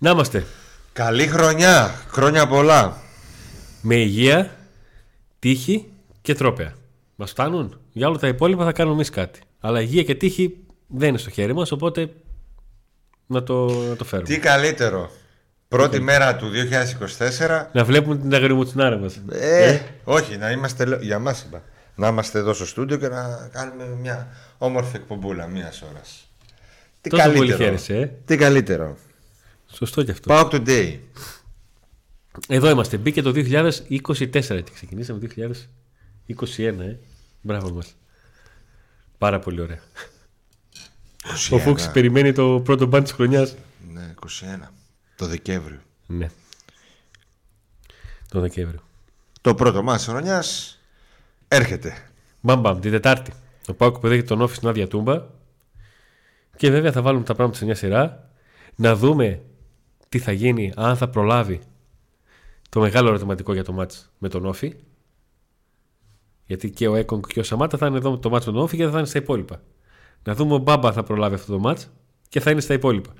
Να είμαστε. Καλή χρονιά. Χρόνια πολλά. Με υγεία, τύχη και τρόπαια. Μας φτάνουν; Για όλα τα υπόλοιπα θα κάνουμε εμείς κάτι. Αλλά υγεία και τύχη δεν είναι στο χέρι μας, οπότε να το, να το φέρουμε. Τι καλύτερο. Πρώτη μέρα του 2024. Να βλέπουμε την αγριμουτσινάρα μας. Ε, όχι, να είμαστε. λε- Για μας είπα. Να είμαστε εδώ στο στούντιο και να κάνουμε μια όμορφη εκπομπούλα μία ώρας. Τι Τόσο πολύ καλύτερο. χαίρεσαι, ε; Τι καλύτερο. Σωστό κι αυτό. Πάω today. Εδώ είμαστε. Μπήκε το 2024 έτσι ξεκινήσαμε. 2021, ε. Μπράβο μας. Πάρα πολύ ωραία. 21. Ο Φούξ περιμένει το πρώτο μπαν της χρονιάς. Ναι, 21. Το Δεκέμβριο. Ναι. Το Δεκέμβριο. Το πρώτο μάτι της χρονιάς έρχεται. Μπαμ μπαμ, την Τετάρτη. Ο Πάουκ που τον όφη στην άδεια τούμπα. Και βέβαια θα βάλουμε τα πράγματα σε μια σειρά. Να δούμε τι θα γίνει, αν θα προλάβει το μεγάλο ερωτηματικό για το μάτς με τον Όφη. Γιατί και ο Έκονγκ και ο Σαμάτα θα είναι εδώ με το μάτς με τον Όφη και δεν θα είναι στα υπόλοιπα. Να δούμε ο Μπάμπα θα προλάβει αυτό το μάτς και θα είναι στα υπόλοιπα.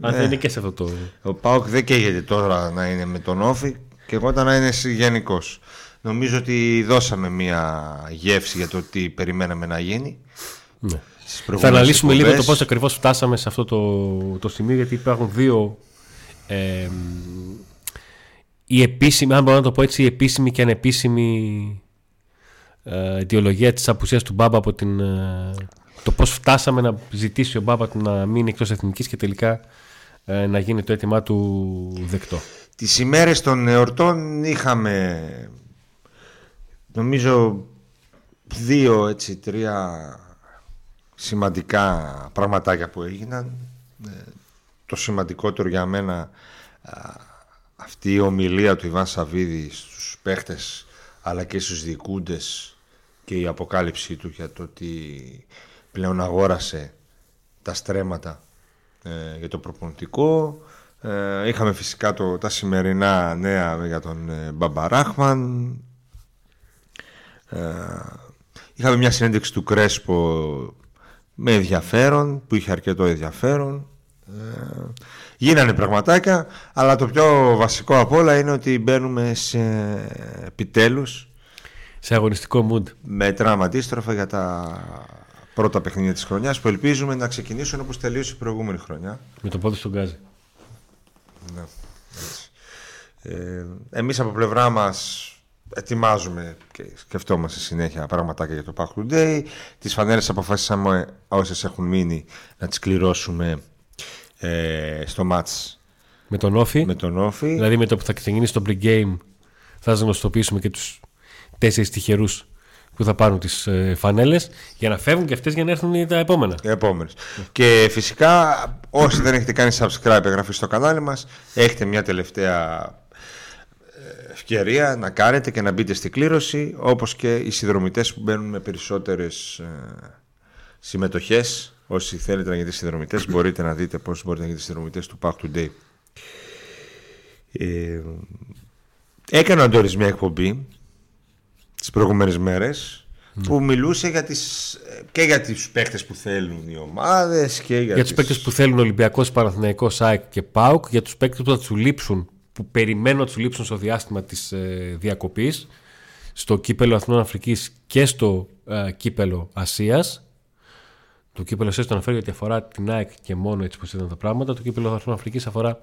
Αν θα Ναι. είναι και σε αυτό το. Ο Πάοκ δεν καίγεται τώρα να είναι με τον Όφη και εγώ να είναι γενικός. Νομίζω ότι δώσαμε μία γεύση για το τι περιμέναμε να γίνει. Ναι. στις Θα προηγούμενες αναλύσουμε λίγο το εκπομπές. πώς ακριβώς φτάσαμε σε αυτό το, το σημείο γιατί υπάρχουν δύο ε, η επίσημη, αν μπορώ να το πω έτσι, η επίσημη και ανεπίσημη ε, αιτιολογία της απουσίας του Μπάμπα από την, ε, το πώς φτάσαμε να ζητήσει ο Μπάμπα του να μείνει εκτός εθνικής και τελικά ε, να γίνει το αίτημά του δεκτό. Τις ημέρες των εορτών είχαμε νομίζω δύο έτσι τρία σημαντικά πραγματάκια που έγιναν. Ε, Το σημαντικότερο για μένα α, αυτή η ομιλία του Ιβάν Σαββίδη στους παίχτες αλλά και στους διοικούντες και η αποκάλυψή του για το ότι πλέον αγόρασε τα στρέμματα ε, για το προπονητικό. Ε, είχαμε φυσικά το, τα σημερινά νέα για τον ε, Μπαμπαράχμαν. Ε, είχαμε μια συνέντευξη του Κρέσπο με ενδιαφέρον, που είχε αρκετό ενδιαφέρον. Ε, γίνανε πραγματάκια, αλλά το πιο βασικό απ' όλα είναι ότι μπαίνουμε σε επιτέλους Σε αγωνιστικό mood. μετράμε αντίστροφα για τα πρώτα παιχνίδια της χρονιάς που ελπίζουμε να ξεκινήσουν όπως τελείωσε η προηγούμενη χρονιά. Με το πόδι στον γκάζι. Ναι, έτσι. Ε, εμείς από πλευρά μας ετοιμάζουμε και σκεφτόμαστε συνέχεια πραγματάκια για το Pack Today. Τις φανέλες αποφασίσαμε όσες έχουν μείνει να τις κληρώσουμε ε, στο match Με τον Όφη. με τον Όφη. Δηλαδή με το που θα ξεκινήσει το pre-game θα σας γνωστοποιήσουμε και τους τέσσερις τυχερούς που θα πάρουν τις ε, φανέλες για να φεύγουν και αυτές για να έρθουν τα επόμενα. Οι επόμενες. Και φυσικά όσοι δεν έχετε κάνει subscribe εγγραφή στο κανάλι μας έχετε μια τελευταία ε, ευκαιρία να κάνετε και να μπείτε στην κλήρωση όπως και οι συνδρομητές που μπαίνουν με περισσότερες ε, συμμετοχές όσοι θέλετε να γίνετε συνδρομητές μπορείτε να δείτε πώς μπορείτε να γίνετε συνδρομητές του Pack Today ε, έκανα ο Αντώνης μια εκπομπή τις προηγούμενες μέρες που μιλούσε για τις, και για τους παίκτες που θέλουν οι ομάδες και για, Για τους τις- παίκτες που θέλουν Ολυμπιακός, Παναθηναϊκός, ΑΕΚ και ΠΑΟΚ, για τους παίκτες που θα τους λείψουν, που περιμένουν να τους λείψουν στο διάστημα της ε, διακοπής, στο κύπελο Αθηνών Αφρικής και στο ε, κύπελο Ασίας. Το κύπελο Ασίας το αναφέρει γιατί αφορά την ΑΕΚ και μόνο έτσι πως ήταν τα πράγματα. Το κύπελο Αθηνών Αφρικής αφορά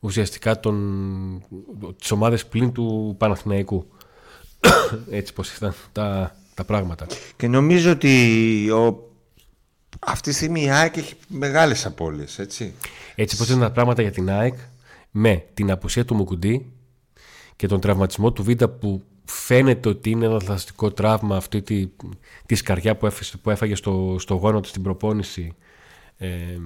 ουσιαστικά τον, τις ομάδες πλην του Παναθηναϊκού. έτσι πως ήταν τα, τα πράγματα. Και νομίζω ότι ο... αυτή τη στιγμή η ΑΕΚ έχει μεγάλες απώλειες, έτσι. Έτσι πως ήταν τα πράγματα για την ΑΕΚ με την απουσία του Μουκουντή και τον τραυματισμό του Βίντα που φαίνεται ότι είναι ένα δραστικό τραύμα αυτή τη, τη σκαριά που έφαγε, που έφαγε στο, στο γόνατο στην προπόνηση. Ε,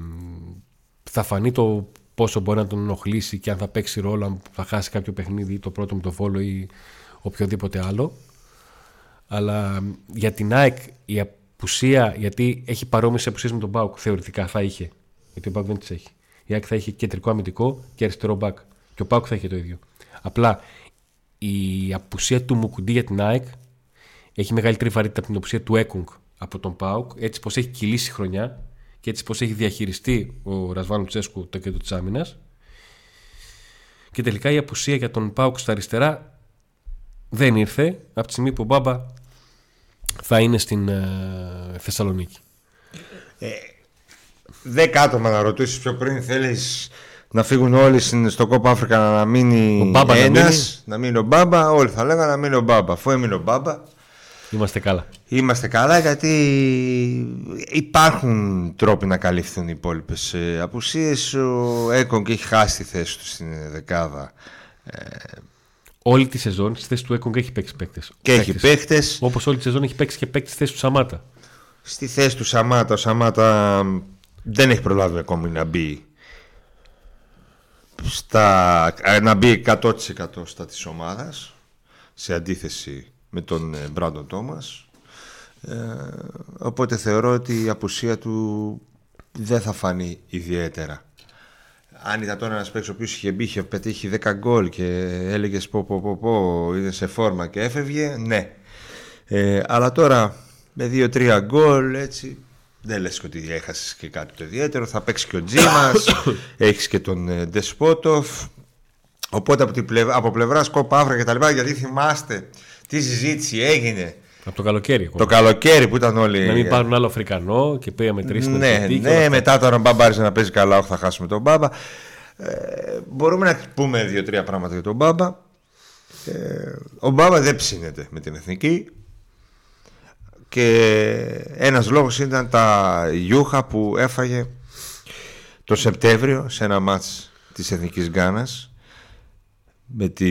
θα φανεί το πόσο μπορεί να τον ενοχλήσει και αν θα παίξει ρόλο αν θα χάσει κάποιο παιχνίδι ή το πρώτο με το Βόλο ή οποιοδήποτε άλλο. Αλλά για την ΑΕΚ η απουσία γιατί έχει παρόμοιες απουσίες με τον Μπάουκ θεωρητικά θα είχε γιατί ο Μπάουκ δεν τις έχει. Η ΑΕΚ θα είχε κεντρικό αμυντικό και αριστερό μπακ. Και ο Μπάουκ θα είχε το ίδιο. Απλά η απουσία του Μουκουντή για την ΑΕΚ έχει μεγαλύτερη βαρύτητα από την απουσία του Έκουγκ από τον Πάουκ έτσι πως έχει κυλήσει η χρονιά και έτσι πως έχει διαχειριστεί ο Ρασβάνου Τσέσκου το κέντρο της άμυνας Και τελικά η απουσία για τον Πάουκ στα αριστερά δεν ήρθε από τη στιγμή που ο Μπάμπα θα είναι στην ε, Θεσσαλονίκη. Ε, δέκα άτομα να ρωτήσεις πιο πριν θέλεις να φύγουν όλοι στο κόπο Αφρικα να μείνει ένας, να μείνει ο Μπάμπα. Όλοι θα λέγανε να μείνει ο Μπάμπα. Αφού έμεινε ο Μπάμπα, Είμαστε καλά. Είμαστε καλά γιατί υπάρχουν τρόποι να καλυφθούν οι υπόλοιπες απουσίες. Ο Έκον και έχει χάσει τη θέση του στην δεκάδα. Ε, όλη τη σεζόν στη θέση του Έκον και έχει παίξει παίκτες. Και έχει παίκτες. Όπως όλη τη σεζόν έχει παίξει και παίκτη στη θέση του Σαμάτα. Στη θέση του Σαμάτα, ο Σαμάτα δεν έχει προλάβει ακόμη να μπει στα, ε, να μπει 100% στα της ομάδας σε αντίθεση με τον Μπράντον Τόμας ε, οπότε θεωρώ ότι η απουσία του δεν θα φανεί ιδιαίτερα αν ήταν τώρα ένας παίξο ο οποίος είχε μπει, είχε πετύχει 10 γκολ και έλεγες πω, πω, πω, πω, είναι σε φόρμα και έφευγε, ναι. Ε, αλλά τώρα με 2-3 γκολ έτσι δεν λες ότι έχασες και κάτι το ιδιαίτερο. Θα παίξει και ο Τζίμας, έχεις και τον ε, Ντεσπότοφ. Οπότε από, πλευ... από πλευράς Σκόπα και τα λοιπά, γιατί θυμάστε τι συζήτηση έγινε. Από το καλοκαίρι. Το καλοκαίρι που ήταν όλοι. Να μην πάρουν άλλο Αφρικανό και πήγαμε τρεις Ναι, ναι, μετά τώρα ο Μπάμπα άρχισε να παίζει καλά, όχι θα χάσουμε τον Μπάμπα. Ε, μπορούμε να πούμε δύο-τρία πράγματα για τον Μπάμπα. Ε, ο Μπάμπα δεν ψήνεται με την εθνική και ένας λόγος ήταν τα γιούχα που έφαγε το Σεπτέμβριο σε ένα μάτς της Εθνικής Γκάνας με τη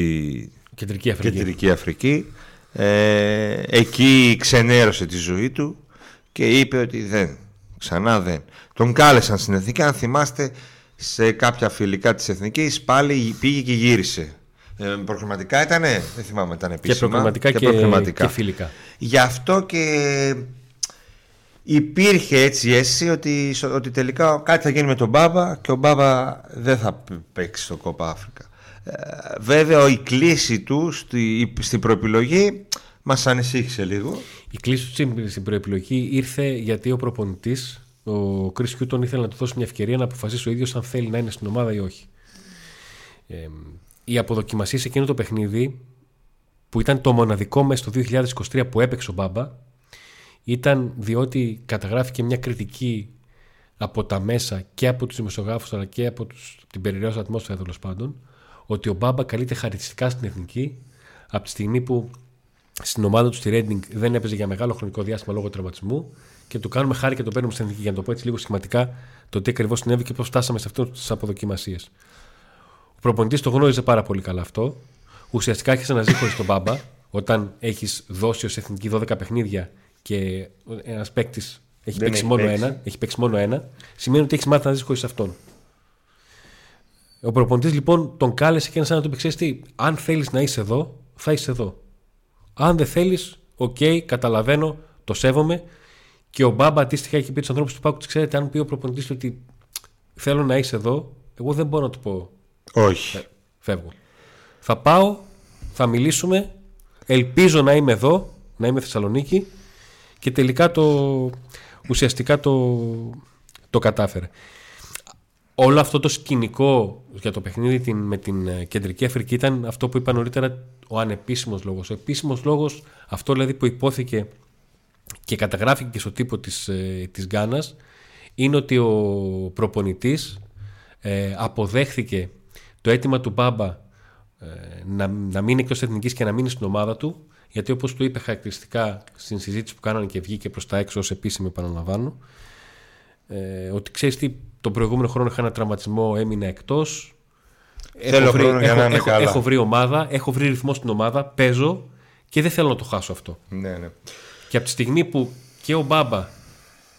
Κεντρική Αφρική, Κεντρική Αφρική. Ε, εκεί ξενέρωσε τη ζωή του και είπε ότι δεν, ξανά δεν. Τον κάλεσαν στην Εθνική, αν θυμάστε σε κάποια φιλικά της Εθνικής πάλι πήγε και γύρισε ε, προκριματικά ήταν, δεν θυμάμαι, ήταν επίσημα. Και προκριματικά και, και, φιλικά. Γι' αυτό και υπήρχε έτσι η αίσθηση ότι, ότι τελικά κάτι θα γίνει με τον Μπάμπα και ο Μπάμπα δεν θα παίξει στο Κόπα Αφρικα. Ε, βέβαια η κλίση του στη, στην προεπιλογή μας ανησύχησε λίγο. Η κλίση του στην προεπιλογή ήρθε γιατί ο προπονητής, ο Κρις Κιούτον ήθελε να του δώσει μια ευκαιρία να αποφασίσει ο ίδιος αν θέλει να είναι στην ομάδα ή όχι. Ε, η αποδοκιμασία σε εκείνο το παιχνίδι που ήταν το μοναδικό μέσα στο 2023 που έπαιξε ο Μπάμπα ήταν διότι καταγράφηκε μια κριτική από τα μέσα και από τους δημοσιογράφους αλλά και από τους, την περιραίωση ατμόσφαιρα τέλος πάντων ότι ο Μπάμπα καλείται χαριστικά στην εθνική από τη στιγμή που στην ομάδα του στη Ρέντινγκ δεν έπαιζε για μεγάλο χρονικό διάστημα λόγω τραυματισμού και του κάνουμε χάρη και το παίρνουμε στην εθνική για να το πω έτσι λίγο σχηματικά το τι ακριβώς συνέβη και πώς φτάσαμε σε αυτέ τις αποδοκιμασίες. Ο προπονητής το γνώριζε πάρα πολύ καλά αυτό. Ουσιαστικά άρχισε να ζει χωρίς τον Μπάμπα. Όταν έχεις δώσει ως εθνική 12 παιχνίδια και ένας παίκτης έχει παίξει μόνο ένα, έχει παίξει μόνο ένα, σημαίνει ότι έχεις μάθει να ζεις χωρίς αυτόν. Ο προπονητής λοιπόν τον κάλεσε και ένας να του πει: τι, αν θέλεις να είσαι εδώ, θα είσαι εδώ. Αν δεν θέλεις, OK, okay, καταλαβαίνω, το σέβομαι. Και ο Μπάμπα αντίστοιχα έχει πει τους ανθρώπους του ΠΑΟΚ: Ξέρετε, αν πει ο προπονητής ότι θέλω να είσαι εδώ, εγώ δεν μπορώ να του πω όχι. Ε, φεύγω. Θα πάω, θα μιλήσουμε. Ελπίζω να είμαι εδώ, να είμαι Θεσσαλονίκη και τελικά το ουσιαστικά το, το κατάφερε. Όλο αυτό το σκηνικό για το παιχνίδι με την ε, Κεντρική Αφρική ήταν αυτό που είπα νωρίτερα ο ανεπίσημος λόγος. Ο επίσημος λόγος, αυτό δηλαδή που υπόθηκε και καταγράφηκε και στο τύπο της, ε, της Γκάνας, είναι ότι ο προπονητής αποδέχθηκε το αίτημα του Μπάμπα ε, να, να μείνει εκτός εθνικής και να μείνει στην ομάδα του, γιατί όπως του είπε χαρακτηριστικά στην συζήτηση που κάνανε και βγήκε προς τα έξω ως επίσημη, επαναλαμβάνω, ε, ότι ξέρεις τι, τον προηγούμενο χρόνο είχα ένα τραυματισμό, έμεινε εκτός. Έχω, βρει, έχω, έχω, έχω βρει ομάδα, έχω βρει ρυθμό στην ομάδα, παίζω και δεν θέλω να το χάσω αυτό. Ναι, ναι. Και από τη στιγμή που και ο Μπάμπα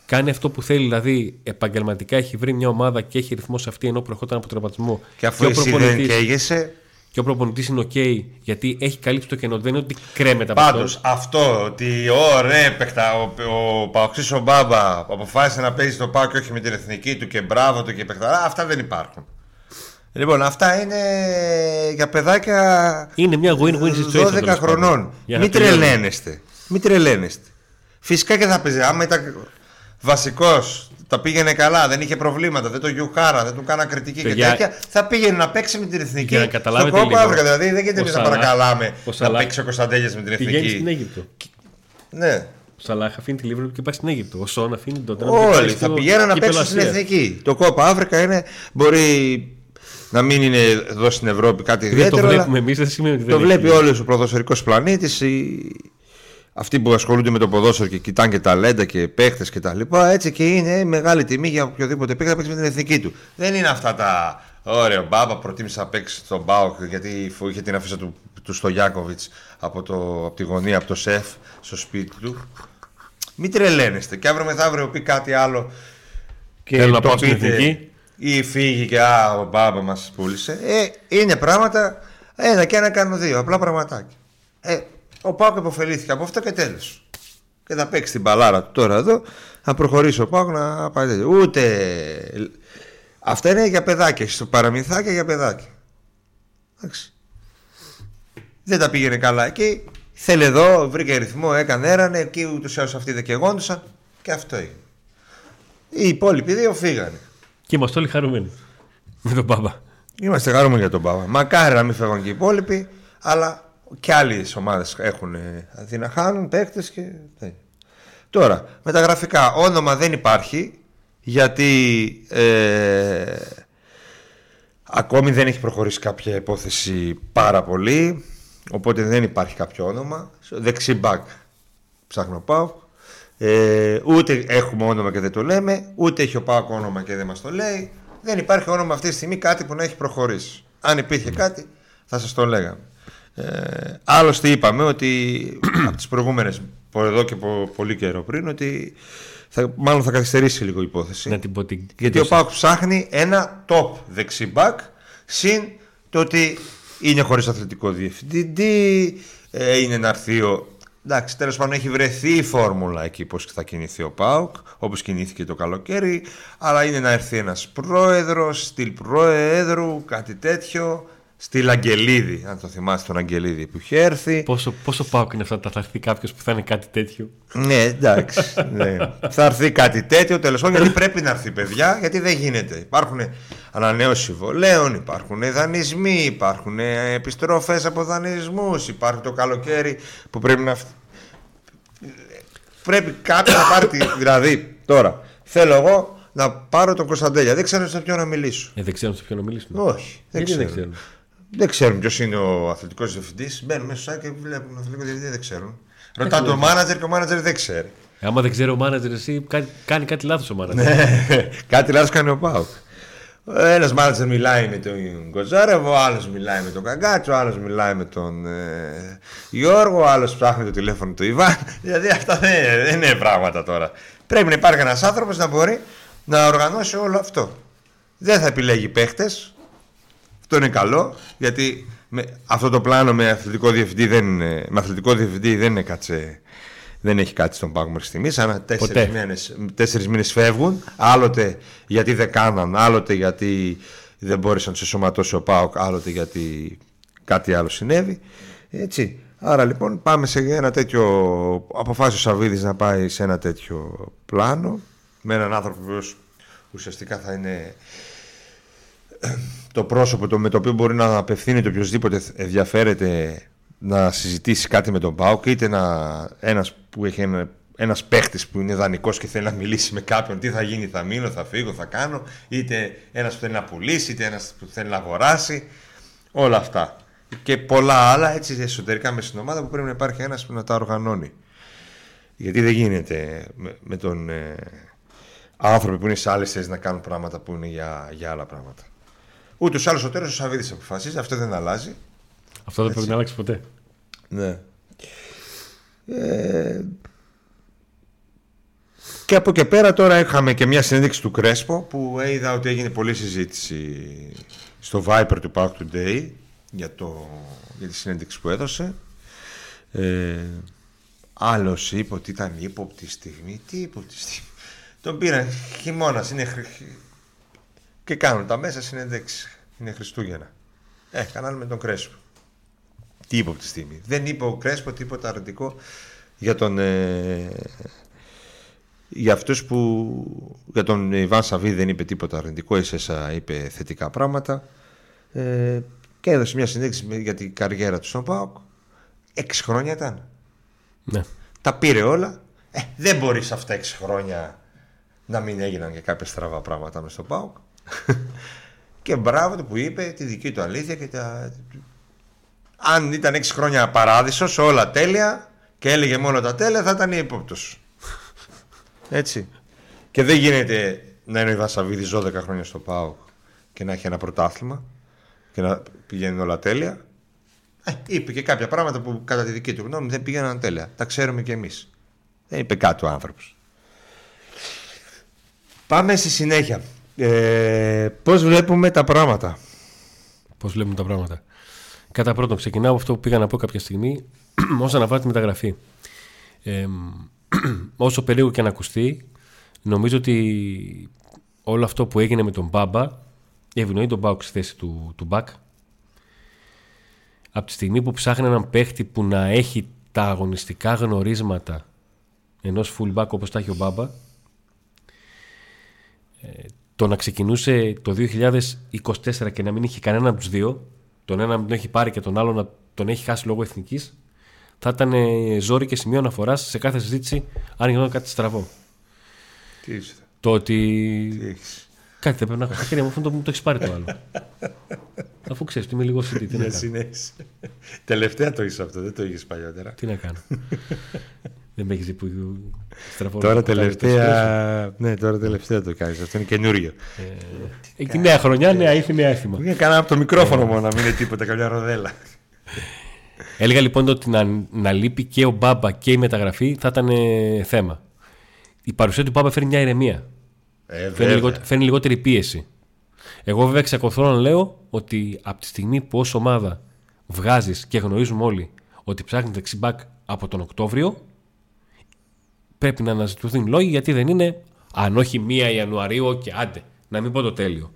κάνει αυτό που θέλει, δηλαδή επαγγελματικά έχει βρει μια ομάδα και έχει ρυθμό σε αυτή ενώ προερχόταν από τραυματισμό. Και αφού και εσύ δεν καίγεσαι. Και ο προπονητής είναι OK γιατί έχει καλύψει το κενό. Δεν είναι ότι κρέμεται από Πάντως αυτό ότι ωραία παιχτα, ο, ο Παοξής ο Μπάμπα αποφάσισε να παίζει το Πάο και όχι με την εθνική του και μπράβο του και παιχταρά, αυτά δεν υπάρχουν. Λοιπόν, αυτά είναι για παιδάκια. Είναι μια win-win situation. 12 χρονών. Μην τρελαίνεστε. Μην τρελαίνεστε. Φυσικά και θα παίζει. Άμα ήταν βασικός τα πήγαινε καλά, δεν είχε προβλήματα, δεν το γιουχάρα, δεν του κάνα κριτική και τέτοια, θα πήγαινε να παίξει με την εθνική. Για να καταλάβετε στο κόμμα λίγο. Αφρικα. Δηλαδή δεν γίνεται Ο εμεί να Σαλάχ- παρακαλάμε ο να Σαλάχ παίξει ο Κωνσταντέλιας με την Πηγαίνει στην εθνική. Αίγυπτο. Ναι. Ο Σαλάχ αφήνει τη Λίβερπουλ και πάει στην Αίγυπτο. Ο Σον αφήνει τον Τότεναμ και πάει Όλοι στο θα πηγαίνουν να κύπελλο παίξουν στην Ασίας. εθνική. Το κόπα Αφρικα είναι, μπορεί να μην είναι εδώ στην Ευρώπη κάτι Δεν το ιδιαίτερο. αλλά βλέπουμε εμείς, δεν σημαίνει ότι δεν Το βλέπει έχει. όλος ο ποδοσφαιρικό πλανήτης. Αυτοί που ασχολούνται με το ποδόσφαιρο και κοιτάνε και ταλέντα και παίχτες και τα λοιπά. Έτσι και είναι μεγάλη τιμή για οποιοδήποτε παίχτη να παίξει με την εθνική του. Δεν είναι αυτά τα. Ωραία, ο Μπάμπα προτίμησε να παίξει στον Μπάουκ γιατί φο- είχε την αφήσα του, του Στογιάκοβιτ από, το, από τη γωνία, από το σεφ στο σπίτι του. Μην τρελαίνεστε. Και αύριο μεθαύριο πει κάτι άλλο και Θέλω να το πάω στην πείτε εθνική. ή φύγει και α, ο Μπάμπα μας πούλησε. Ε, είναι πράγματα, ένα και ένα κάνουν δύο, απλά πραγματάκια. Ε, ο Πάοκ υποφελήθηκε από αυτό και τέλος. Και θα παίξει την μπαλάρα του τώρα εδώ, θα προχωρήσει ο Πάοκ να πάει τέτοιο. Ούτε... Αυτά είναι για παιδάκια, στο παραμυθάκια για παιδάκια. Εντάξει. Δεν τα πήγαινε καλά εκεί. Θέλει εδώ, βρήκε ρυθμό, έκανε έρανε. Εκεί ούτως ή άλλως αυτοί δεν κεγόντουσαν. Και αυτό έγινε. Οι υπόλοιποι δύο φύγανε. Και είμαστε όλοι χαρούμενοι. Με τον Μπάμπα. Είμαστε χαρούμενοι για τον Πάπα. Μακάρι να μην φεύγουν και οι υπόλοιποι, αλλά και άλλε ομάδες έχουν ε, αντί να χάνουν παίκτες και. ναι. Τώρα, με τα γραφικά, όνομα δεν υπάρχει γιατί ε, ακόμη δεν έχει προχωρήσει κάποια υπόθεση πάρα πολύ. Οπότε δεν υπάρχει κάποιο όνομα. Δεξί μπακ ψάχνω πάω. Ε, ούτε έχουμε όνομα και δεν το λέμε, ούτε έχει ο Πάοκ όνομα και δεν μας το λέει. Δεν υπάρχει όνομα αυτή τη στιγμή κάτι που να έχει προχωρήσει. Αν υπήρχε κάτι, θα σας το λέγαμε. Ε, άλλωστε είπαμε ότι από τις προηγούμενες, από εδώ και από πολύ καιρό πριν, ότι θα, μάλλον θα καθυστερήσει λίγο η υπόθεση. Να την πω την. Γιατί ο Πάοκ ψάχνει ένα top δεξί back συν το ότι είναι χωρίς αθλητικό διευθυντή, ε, είναι να έρθει ο... Εντάξει, τέλος πάντων έχει βρεθεί η φόρμουλα εκεί πώς θα κινηθεί ο ΠΑΟΚ, όπως κινήθηκε το καλοκαίρι, αλλά είναι να έρθει ένας πρόεδρος, στυλ πρόεδρου, κάτι τέτοιο, στυλ Αγγελίδη, αν το θυμάστε τον Αγγελίδη που είχε έρθει. Πόσο, πόσο πάω είναι αυτά, θα έρθει κάποιος που θα είναι κάτι τέτοιο; Ναι, εντάξει. ναι. θα έρθει κάτι τέτοιο τέλος πάντων γιατί πρέπει να έρθει, παιδιά, γιατί δεν γίνεται. Υπάρχουν ανανέωση συμβολέων, υπάρχουν δανεισμοί, υπάρχουν επιστροφές από δανεισμούς, υπάρχει το καλοκαίρι που πρέπει να. Πρέπει κάποιος να πάρει. τη- Δηλαδή, τώρα, θέλω εγώ να πάρω τον Κωνσταντέλια. Δεν ξέρω σε ποιον να μιλήσω. Ε, δεν ξέρω σε ποιον να μιλήσουμε. Όχι, δεν Γιατί δεν ξέρω. Ξέρουν. Δεν ξέρουν ποιος είναι ο αθλητικός διευθυντής. Μπαίνουν μέσα στο site και βλέπουν τον αθλητικό διευθυντή, δεν ξέρουν. Ρωτά τον μάνατζερ και ο μάνατζερ δεν ξέρει. Άμα δεν ξέρω ο μάνατζερ, εσύ κάτι- κάνει κάτι λάθος ο μάνατζερ. Ναι, κάτι λάθος κάνει ο Πάουκ. Ένας μάνατζερ μιλάει με τον Γκοζάρεβο, ο άλλος μιλάει με τον Καγκάτσο, ο άλλος μιλάει με τον ε, Γιώργο, ο άλλος ψάχνει το τηλέφωνο του Ιβάν. Δηλαδή αυτά δεν, δεν είναι πράγματα τώρα. Πρέπει να υπάρχει ένας άνθρωπος να μπορεί να οργανώσει όλο αυτό. Δεν θα επιλέγει παίχτες. Αυτό είναι καλό, γιατί με, αυτό το πλάνο με αθλητικό διευθυντή δεν, είναι- με αθλητικό διευθυντή δεν είναι κάτσε. Δεν έχει κάτι στον πάγκο μέχρι στιγμής. Ανά τέσσερις Ποτέ. μήνες, τέσσερις μήνες φεύγουν. Άλλοτε γιατί δεν κάναν, άλλοτε γιατί δεν μπόρεσαν να του σωματώσει ο Πάοκ, άλλοτε γιατί κάτι άλλο συνέβη. Έτσι. Άρα λοιπόν πάμε σε ένα τέτοιο. Αποφάσισε ο Σαββίδης να πάει σε ένα τέτοιο πλάνο με έναν άνθρωπο που ουσιαστικά θα είναι το πρόσωπο το, με το οποίο μπορεί να απευθύνεται οποιοδήποτε ενδιαφέρεται να συζητήσει κάτι με τον Πάουκ είτε να, ένας που έχει ένα, ένας παίχτης που είναι δανεικός και θέλει να μιλήσει με κάποιον τι θα γίνει, θα μείνω, θα φύγω, θα κάνω είτε ένας που θέλει να πουλήσει, είτε ένας που θέλει να αγοράσει όλα αυτά. Και πολλά άλλα έτσι εσωτερικά με στην ομάδα που πρέπει να υπάρχει ένας που να τα οργανώνει. Γιατί δεν γίνεται με, με τον ε, άνθρωποι που είναι σε άλλες θέσεις να κάνουν πράγματα που είναι για, για άλλα πράγματα Ούτως ή άλλως ο τέλο ο Σαββίδης αποφασίζει, αυτό δεν αλλάζει. Αυτό δεν πρέπει να αλλάξει ποτέ. Ναι. Ε, και από και πέρα τώρα είχαμε και μια συνέντευξη του Κρέσπο που είδα ότι έγινε πολλή συζήτηση στο Viper του Park Today για, το, για τη συνέντευξη που έδωσε. Ε, άλλος είπε ότι ήταν ύποπτη στιγμή. Τι ύποπτη στιγμή. Τον πήραν χειμώνας, είναι χρ- και κάνουν τα μέσα συνεντεύξει. Είναι Χριστούγεννα. Ε, κανάλι με τον Κρέσπο. Τι είπε από τη στιγμή. Δεν είπε ο Κρέσπο τίποτα αρνητικό για τον. Ε, για αυτούς που. για τον Ιβάν Σαββίδη δεν είπε τίποτα αρνητικό, ίσα είπε θετικά πράγματα. Ε, και έδωσε μια συνέντευξη για την καριέρα του στον ΠΑΟΚ. Έξι χρόνια ήταν. Ναι. Τα πήρε όλα. Ε, δεν μπορείς αυτά τα έξι χρόνια να μην έγιναν και κάποια στραβά πράγματα μες στο ΠΑΟΚ. και μπράβο του που είπε τη δική του αλήθεια και τα... Αν ήταν έξι χρόνια παράδεισος, όλα τέλεια και έλεγε μόνο τα τέλεια, θα ήταν ύποπτος. Έτσι. Και δεν γίνεται να είναι ο Βασαβίδη 12 χρόνια στο ΠΑΟΚ και να έχει ένα πρωτάθλημα και να πηγαίνουν όλα τέλεια. Ε, είπε και κάποια πράγματα που κατά τη δική του γνώμη δεν πήγαιναν τέλεια. Τα ξέρουμε κι εμείς. Δεν είπε κάτι ο άνθρωπος. Πάμε στη συνέχεια. Ε, Πώς βλέπουμε τα πράγματα; Πώς βλέπουμε τα πράγματα; Κατά πρώτον, ξεκινάω από αυτό που πήγα να πω κάποια στιγμή όσον αφορά τη μεταγραφή. Ε, όσο περίεργο και να ακουστεί, νομίζω ότι όλο αυτό που έγινε με τον Μπάμπα ευνοεί τον Μπάουκ στη θέση του, του Μπακ. Από τη στιγμή που ψάχνει έναν παίχτη που να έχει τα αγωνιστικά γνωρίσματα ενός fullback όπως τα έχει ο Μπάμπα, ε, το να ξεκινούσε το 2024 και να μην είχε κανένα από τους δύο, τον ένα να τον έχει πάρει και τον άλλο να τον έχει χάσει λόγω εθνικής, θα ήταν ζόρι και σημείο αναφοράς σε κάθε συζήτηση αν γινόταν κάτι στραβό. Τι είσαι. Το ότι. Τι έχεις; Κάτι δεν πρέπει να έχω στα χέρια μου, αφού το, μου το έχει πάρει το άλλο. Αφού ξέρεις, είμαι λίγο CD. Τι να Για κάνω. συνέχιση. Τελευταία το είσαι αυτό, δεν το είχες παλιότερα. Τι να κάνω. δεν με έχεις δει που στραβώ. Τώρα το κάνεις τελευταία. Ναι, τώρα τελευταία το κάνεις. Αυτό είναι καινούριο. το Ε, Εκεί νέα χρονιά, νέα ήθη, νέα έθιμα. Μια κανένα από το μικρόφωνο μόνο να μην είναι τίποτα, καμιά ροδέλα. Έλεγα λοιπόν ότι να, να λείπει και ο Μπάμπα και η μεταγραφή θα ήταν ε, θέμα. Η παρουσία του Μπάμπα φέρνει μια ηρεμία. Ε, Φέρνει, βέβαια. λιγότε- φέρνει λιγότερη πίεση. Εγώ βέβαια εξακολουθώ να λέω ότι από τη στιγμή που ως ομάδα βγάζεις και γνωρίζουμε όλοι ότι ψάχνει δεξιμπάκ από τον Οκτώβριο πρέπει να αναζητηθούν λόγοι γιατί δεν είναι αν όχι 1 Ιανουαρίου και άντε να μην πω το τέλειο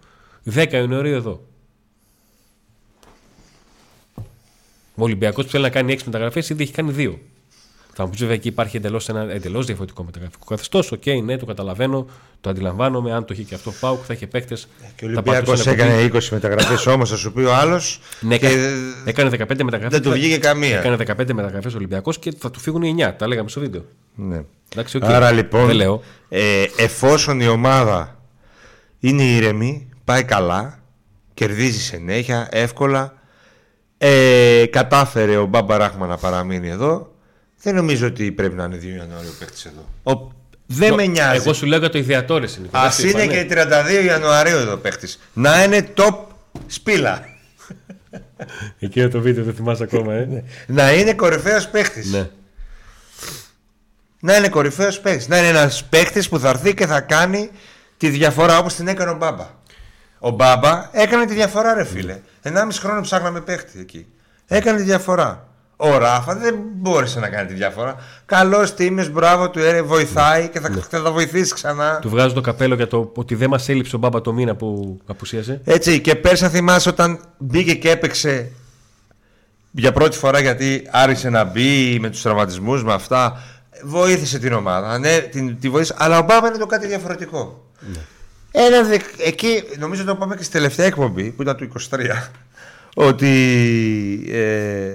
10 Ιανουαρίου εδώ Ο Ολυμπιακός που θέλει να κάνει 6 μεταγραφές ήδη έχει κάνει 2 θα μου πεις βέβαια εκεί υπάρχει εντελώς ένα εντελώς διαφορετικό μεταγραφικό καθεστώς. Οκ, ναι, το καταλαβαίνω, το αντιλαμβάνομαι. Αν το είχε και αυτό ο ΠΑΟΚ, θα είχε παίκτες. Και ο Ολυμπιακός έκανε 20 μεταγραφές όμως, θα σου πει ο άλλος. Ναι, και έκανε 15 μεταγραφές. δεν του βγήκε καμία. Έκανε 15 μεταγραφές ο Ολυμπιακός και θα του φύγουν οι 9. Τα λέγαμε στο βίντεο. Ναι. Εντάξει, οκ. Άρα λοιπόν, Δεν λέω. ε, εφόσον η ομάδα είναι ήρεμη, πάει καλά, κερδίζει συνέχεια, εύκολα, ε, κατάφερε ο Μπάμπα Ράχμα να παραμείνει εδώ, δεν νομίζω ότι πρέπει να είναι 2 Ιανουαρίου παίχτης εδώ. Ο, δεν με νοιάζει. Εγώ σου λέω για το ιδιατόρε είναι. Α είναι και 32 Ιανουαρίου εδώ παίχτης. Να είναι top σπήλα. Εκείνο το βίντεο δεν θυμάσαι ακόμα, ε; να είναι κορυφαίος παίχτης. ναι. Να είναι κορυφαίος παίχτης. Να είναι ένας παίχτης που θα έρθει και θα κάνει τη διαφορά όπως την έκανε ο Μπάμπα. Ο Μπάμπα έκανε τη διαφορά, ρε φίλε. 1,5 χρόνο ψάχναμε παίχτη εκεί. Έκανε τη διαφορά. Ο Ράφα δεν μπόρεσε να κάνει τη διαφορά. Καλός τίμιος, μπράβο του, ε, βοηθάει και θα, θα τα βοηθήσει ξανά. Του βγάζω το καπέλο για το ότι δεν μας έλειψε ο Μπάμπα το μήνα που απουσίασε. Έτσι, και πέρσι αν θυμάσαι όταν μπήκε και έπαιξε για πρώτη φορά γιατί άρχισε να μπει με τους τραυματισμούς, με αυτά, βοήθησε την ομάδα. Ναι, την, τη βοήθησε, αλλά ο Μπάμπα είναι το κάτι διαφορετικό. Ένα δε, εκεί, νομίζω το πάμε και στη τελευταία εκπομπή που ήταν του 23, ότι ε,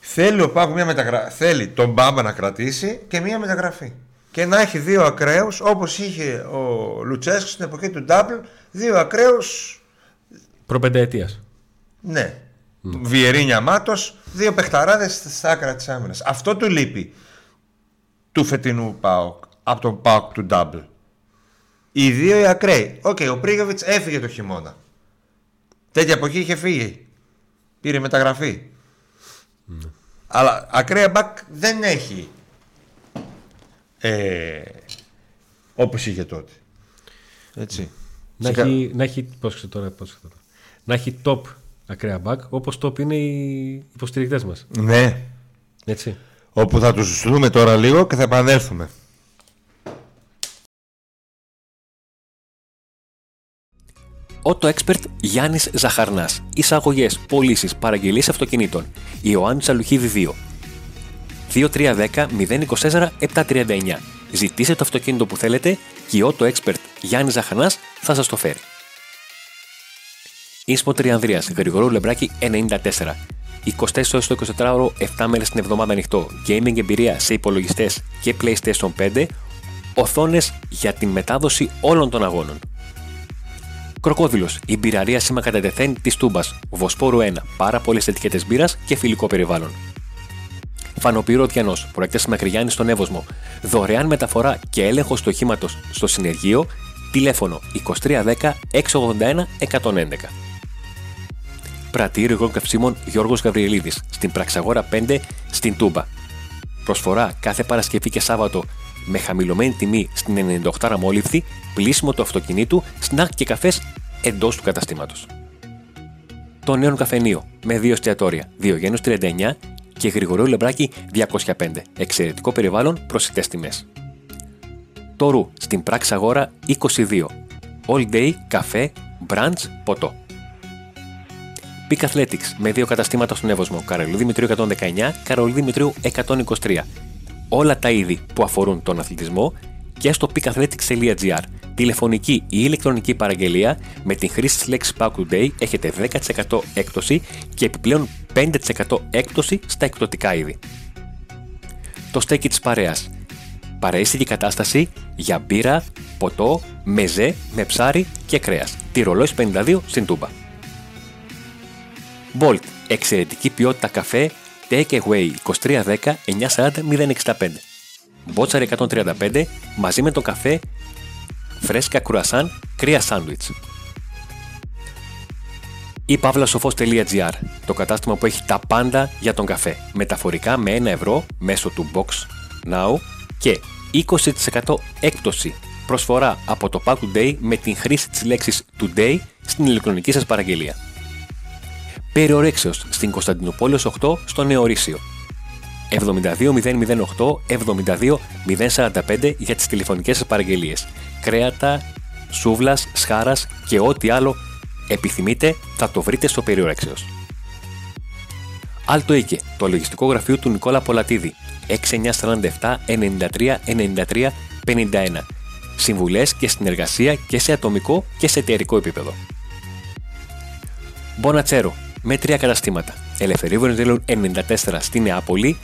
θέλει, ο Πάκου μια μεταγρα... θέλει τον Μπάμπα να κρατήσει και μια μεταγραφή. Και να έχει δύο ακραίους όπως είχε ο Λουτσέσκος στην εποχή του Ντάμπλ, δύο ακραίους Προπενταετίας. ναι. Βιερίνια Μάτος, δύο παιχταράδες στα άκρα της άμυνας. Αυτό του λείπει του φετινού ΠΑΟΚ από τον ΠΑΟΚ του νταμπλ. Οι δύο οι ακραίοι. Οκ, ο Πρίγιοβιτς έφυγε το χειμώνα. Τέτοια εποχή είχε φύγει. Πήρε μεταγραφή. Αλλά ακραία μπακ δεν έχει. Ε, όπως είχε τότε. Έτσι. Να, Σε κα- έχει, να έχει. Πώς ξέρω τώρα, πώς ξέρω τώρα. Να έχει top ακραία μπακ όπως top είναι οι υποστηρικτές μας. Ναι. Έτσι. Όπου θα τους δούμε τώρα λίγο και θα επανέλθουμε. Auto Expert Γιάννης Ζαχαρνάς. Εισαγωγές, πωλήσεις, παραγγελίες αυτοκινήτων. Ιωάννης Αλουχίδη 2. 2310 024 739. Ζητήστε το αυτοκίνητο που θέλετε και η Auto Expert Γιάννης Ζαχανάς θα σας το φέρει. Ίσπο Τριανδρίας, Γρηγορού Λεμπράκη 94. 24 ώρες το 24ωρο, 7 μέρες την εβδομάδα ανοιχτό. Gaming εμπειρία σε υπολογιστές και PlayStation 5. Οθόνες για την μετάδοση όλων των αγώνων. Κροκόδηλος, η μπειραρία σήμα κατά τεθέν της Τούμπας. Βοσπόρου 1, πάρα πολλές ετικέτες μπύρας και φιλικό περιβάλλον. Φανοπύρο Διανός, προέκτε Μακριγιάννη στον Εύωσμο. Δωρεάν μεταφορά και έλεγχο του οχήματο στο συνεργείο. Τηλέφωνο 2310 681 111. Πρατήριο Υγρών Καυσίμων Γιώργος Γαβριελίδης, στην Πραξαγόρα 5, στην Τούμπα. Προσφορά κάθε Παρασκευή και Σάββατο με χαμηλωμένη τιμή στην 98 μόλιβδη, πλήσιμο του αυτοκινήτου, σνακ και καφές εντός του καταστήματος. Το νέο καφενείο με δύο εστιατόρια, Διογένους 39 και Γρηγορίου Λεμπράκη 205. Εξαιρετικό περιβάλλον, προσιτές τιμές. Το Ρου στην πράξη αγόρα 22. All day, καφέ, brunch, ποτό. Peak Athletics με δύο καταστήματα στον Εύωσμο, Καρολίδη Δημητρίου 119, Καρολίδη Δημητρίου 123. Όλα τα είδη που αφορούν τον αθλητισμό και στο peakathletics.gr. Τηλεφωνική ή ηλεκτρονική παραγγελία με την χρήση της λέξης Pack Today έχετε 10% έκπτωση και επιπλέον 5% έκπτωση στα εκπτωτικά είδη. Το στέκι της παρέας. Παραίσθητη κατάσταση για μπύρα, ποτό, μεζέ με ψάρι και κρέας. Τυρολόις 52 στην Τούμπα. Bolt. Εξαιρετική ποιότητα καφέ Take Away 2310 940 065. Μπότσαρ 135 μαζί με το καφέ φρέσκα κρουασάν κρύα σάντουιτς. Η παύλασοφός.gr το κατάστημα που έχει τα πάντα για τον καφέ. Μεταφορικά με 1 ευρώ μέσω του Box Now και 20% έκπτωση προσφορά από το Pack Today με την χρήση της λέξης Today στην ηλεκτρονική σας παραγγελία. Περιορέξεως στην Κωνσταντινούπολης 8 στο Νεορίσιο. 72008 για τις τηλεφωνικές σας παραγγελίες. Κρέατα, σούβλας, σχάρας και ό,τι άλλο επιθυμείτε θα το βρείτε στο Περιορέξεως. Άλτο Οίκε, το λογιστικό γραφείο του Νικόλα Πολατίδη. 6947 93 93 51. Συμβουλές και συνεργασία και σε ατομικό και σε εταιρικό επίπεδο. Μπονατσέρο, με τρία καταστήματα. Ελευθερίου Βενιζέλου 94 στη Νεάπολη,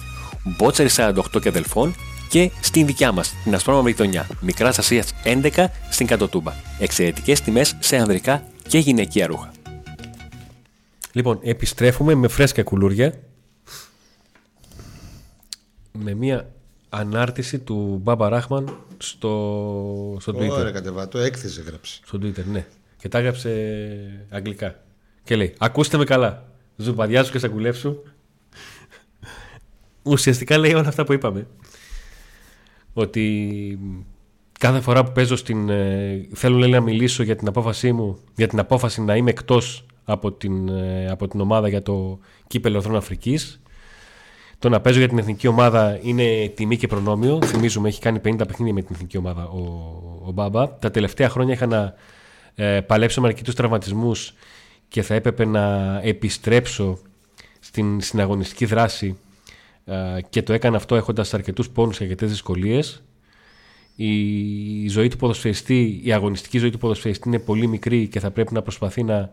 Μπότσαρη 48 και αδελφών και στην δικιά μας, την Ασπρόμα γειτονιά, Μικράς Ασίας 11 στην Κατοτούμπα. Εξαιρετικές τιμές σε ανδρικά και γυναικεία ρούχα. Λοιπόν, επιστρέφουμε με φρέσκα κουλούρια με μια ανάρτηση του Μπάμπα Ράχμαν στο, στο Twitter. Ωραία, κατεβατό, έκθεση έγραψε. Στο Twitter, ναι. Και τα έγραψε αγγλικά. Και λέει: Ακούστε με καλά. Ζουμπαδιάζω και σακουλεύσου. Ουσιαστικά λέει όλα αυτά που είπαμε. Ότι κάθε φορά που παίζω στην. Ε, θέλω λέει, να μιλήσω για την απόφασή μου, για την απόφαση να είμαι εκτός από την, ε, από την ομάδα για το κύπελο Εθνών Αφρικής. Το να παίζω για την εθνική ομάδα είναι τιμή και προνόμιο. Θυμίζουμε, έχει κάνει 50 παιχνίδια με την εθνική ομάδα ο, ο Μπάμπα. Τα τελευταία χρόνια είχα να ε, παλέψω με αρκετούς τραυματισμούς και θα έπρεπε να επιστρέψω στην συναγωνιστική δράση και το έκανα αυτό έχοντας αρκετούς πόνους και αρκετές δυσκολίες. Η ζωή του ποδοσφαιριστή, η αγωνιστική ζωή του ποδοσφαιριστή είναι πολύ μικρή και θα πρέπει να προσπαθεί να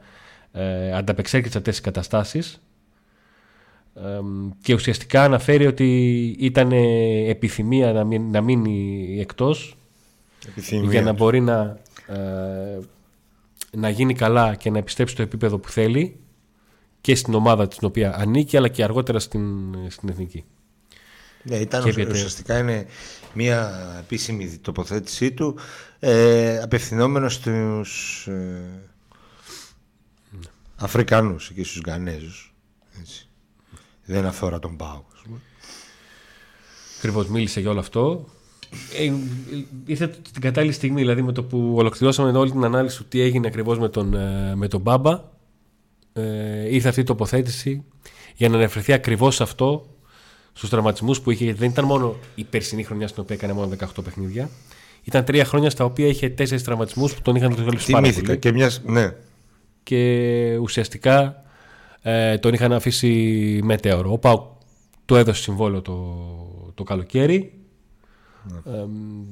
ε, ανταπεξέλθει σε αυτές τις καταστάσεις. και ουσιαστικά αναφέρει ότι ήταν επιθυμία να, μην, να μείνει εκτός για να μπορεί να ε, να γίνει καλά και να επιστρέψει στο επίπεδο που θέλει και στην ομάδα την οποία ανήκει αλλά και αργότερα στην, στην εθνική. Ναι, ήταν και ουσιαστικά είναι μια επίσημη τοποθέτησή του ε, απευθυνόμενος στους ε, Αφρικανούς και στους Γανέζους. Έτσι. Δεν αφορά τον Πάο. Ακριβώς μίλησε για όλο αυτό. Ε, ήρθε την κατάλληλη στιγμή, δηλαδή με το που ολοκληρώσαμε όλη την ανάλυση του τι έγινε ακριβώς με τον, ε, με τον Μπάμπα, ε, ήρθε αυτή η τοποθέτηση για να αναφερθεί ακριβώς αυτό στους τραυματισμούς που είχε. Δεν ήταν μόνο η περσινή χρονιά στην οποία έκανε μόνο 18 παιχνίδια. Ήταν τρία χρόνια στα οποία είχε τέσσερις τραυματισμούς που τον είχαν δυσκολεύσει πάρα πολύ. Και, μιας, ναι. και ουσιαστικά ε, τον είχαν αφήσει μετέωρο. Ο Πάου το έδωσε συμβόλαιο το, το καλοκαίρι Ε,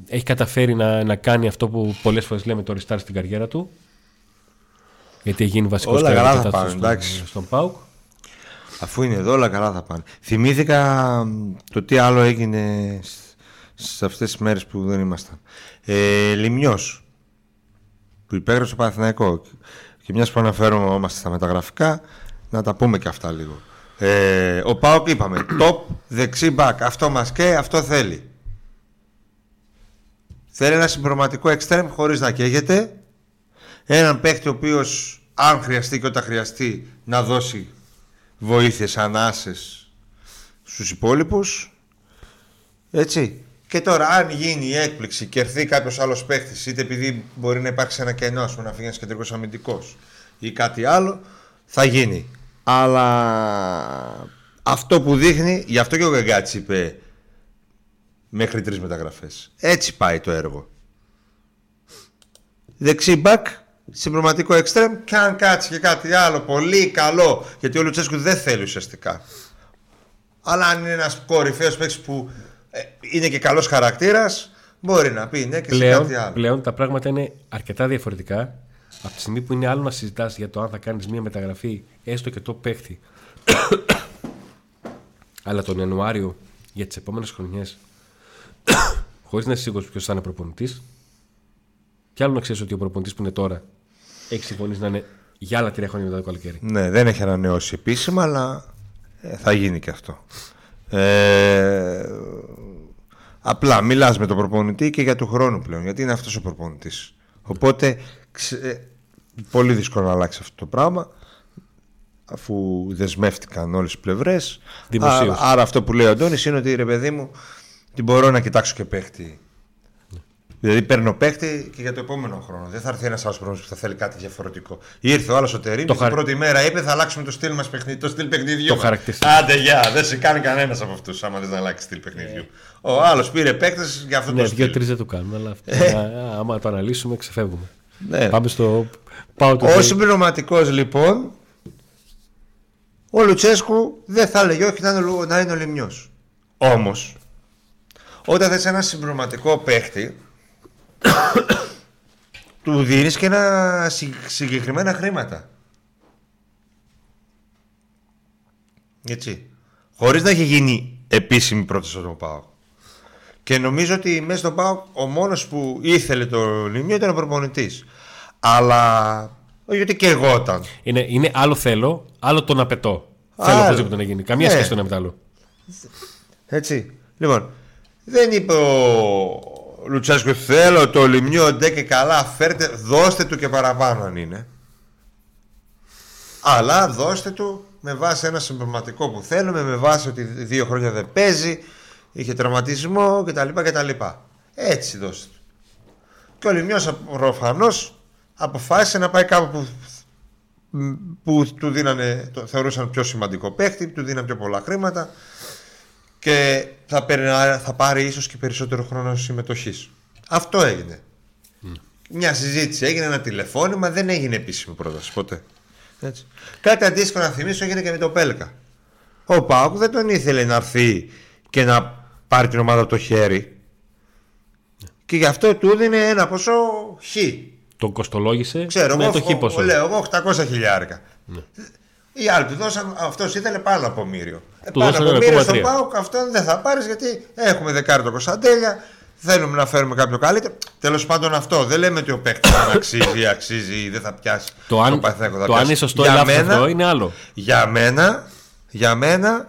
έχει καταφέρει να, να κάνει αυτό που πολλές φορές λέμε το restart στην καριέρα του. Γιατί έχει γίνει βασικός Όλα καλά θα πάνε, εντάξει. στον Πάουκ. Αφού είναι εδώ, όλα καλά θα πάνε. Θυμήθηκα μ, το τι άλλο έγινε σ- σε αυτές τις μέρες που δεν ήμασταν. Ε, Λιμιός, που υπέγραψε το Παναθηναϊκός. Και μιας που αναφέρομαστε στα μεταγραφικά, να τα πούμε και αυτά λίγο. Ε, ο Πάοκ είπαμε, top δεξί μπακ. Αυτό μας και αυτό θέλει. Θέλει ένα συμπροματικό εξτρέμ χωρίς να καίγεται. Έναν παίχτη ο οποίος αν χρειαστεί και όταν χρειαστεί να δώσει βοήθειες, ανάσες στους υπόλοιπους. Έτσι. Και τώρα, αν γίνει η έκπληξη και έρθει κάποιος άλλος παίχτη, είτε επειδή μπορεί να υπάρξει ένα κενό, ας πούμε, να φύγει ένας κεντρικός αμυντικός ή κάτι άλλο, θα γίνει. Αλλά αυτό που δείχνει, γι' αυτό και ο Γκαγκάτση είπε μέχρι τρεις μεταγραφές. Έτσι πάει το έργο. Δεξί μπακ, συμπροματικό εξτρέμ και αν κάτσει και κάτι άλλο πολύ καλό, γιατί ο Λουτσέσκου δεν θέλει ουσιαστικά. Αλλά αν είναι ένας κορυφαίος παίκτης που ε, είναι και καλός χαρακτήρας, μπορεί να πει ναι και σε Πλέον, κάτι άλλο. πλέον τα πράγματα είναι αρκετά διαφορετικά. Από τη στιγμή που είναι άλλο να συζητάς για το αν θα κάνεις μια μεταγραφή, έστω και το παίχτη, αλλά τον Ιανουάριο για τις επόμενες χρονιές, χωρίς να είσαι σίγουρος ποιος θα είναι προπονητής, και άλλο να ξέρεις ότι ο προπονητής που είναι τώρα έχει συμφωνήσει να είναι για άλλα τρία χρόνια μετά το καλοκαίρι. Ναι, δεν έχει ανανεώσει επίσημα, αλλά ε, θα γίνει και αυτό. Ε, απλά μιλάς με τον προπονητή και για του χρόνου πλέον, γιατί είναι αυτός ο προπονητής. Οπότε, ξε- ε, πολύ δύσκολο να αλλάξει αυτό το πράγμα, αφού δεσμεύτηκαν όλες οι πλευρές. Δημοσίως. Άρα, άρα αυτό που λέει ο Αντώνης είναι ότι ρε παιδί μου, την μπορώ να κοιτάξω και παίχτη. Δηλαδή παίρνω παίχτη και για το επόμενο χρόνο. Δεν θα έρθει ένας άλλος χρόνος που θα θέλει κάτι διαφορετικό. Ήρθε ο άλλος ο Τερήμ Το και χαρ- την πρώτη μέρα είπε θα αλλάξουμε το στυλ μας παιχνίδι, το στυλ παιχνιδιού. Το μας». χαρακτηριστικό. Άντε, γεια, δεν σε κάνει κανένας από αυτούς άμα δεν να αλλάξει στυλ παιχνιδιού. Ο άλλος πήρε παίκτες για αυτό Ναι, το στυλ. δύο-τρει δεν το κάνουμε, αλλά αυτό, α, άμα το αναλύσουμε, ξεφεύγουμε. Ναι. Πάμε στο. Πάω το. Ο συμπληρωματικός λοιπόν, ο Λουτσέσκου δεν θα έλεγε όχι να είναι, ο- να είναι ο Λιμιό. Όμως, όταν θες ένα συμπληρωματικό παίχτη, του δίνεις και ένα συ- συγκεκριμένα χρήματα. Έτσι. Χωρίς να έχει γίνει επίσημη πρόταση στον ΠΑΟΚ. Και νομίζω ότι μέσα στον ΠΑΟΚ ο μόνος που ήθελε το Λιμιό ήταν ο προπονητής. Αλλά. Όχι γιατί και εγώ ήταν. Είναι, είναι άλλο θέλω, άλλο τον απαιτώ. Α, Θέλω οπωσδήποτε να γίνει. Καμία ναι. σχέση το ένα με το άλλο. Έτσι. Λοιπόν, δεν είπε ο Λουτσέσκου θέλω το λιμιό ντε και καλά φέρτε, δώστε του και παραπάνω αν είναι. Αλλά δώστε του με βάση ένα συμπληρωματικό που θέλουμε, με βάση ότι δύο χρόνια δεν παίζει, είχε τραυματισμό κτλ. κτλ. Έτσι δώστε του. Και ο Λιμιός προφανώς αποφάσισε να πάει κάπου που, που του δίνανε, το θεωρούσαν πιο σημαντικό παίχτη, του δίνανε πιο πολλά χρήματα και θα, περνά- θα πάρει ίσως και περισσότερο χρόνο συμμετοχής. Αυτό έγινε. Μια συζήτηση έγινε, ένα τηλεφώνημα, δεν έγινε επίσημη πρόταση ποτέ. Έτσι. Κάτι αντίστοιχο να θυμίσω έγινε και με το Πέλκα. Ο Πάουκ δεν τον ήθελε να έρθει και να πάρει την ομάδα από το χέρι. Και γι' αυτό του έδινε ένα ποσό χ. Τον κοστολόγησε Ξέρω, με εγώ, το χ ποσό. λέω εγώ 800 χιλιάρικα. Οι άλλοι του δώσαν, αυτός ήθελε πάνω από μύριο. Ε, Του πάνω δώσανε από μύριο 1,3. στον Πάουκ, αυτό δεν θα πάρεις γιατί έχουμε δεκάρι το Κωνσταντέλια. Θέλουμε να φέρουμε κάποιο καλύτερο. Τέλος πάντων αυτό. Δεν λέμε ότι ο παίκτης αν αξίζει ή αξίζει ή δεν θα πιάσει. Το αν, Παναθηναϊκό θα το αν πιάσει. είναι σωστό ή Για λάθος μένα- αυτό είναι άλλο. Για μένα, για μένα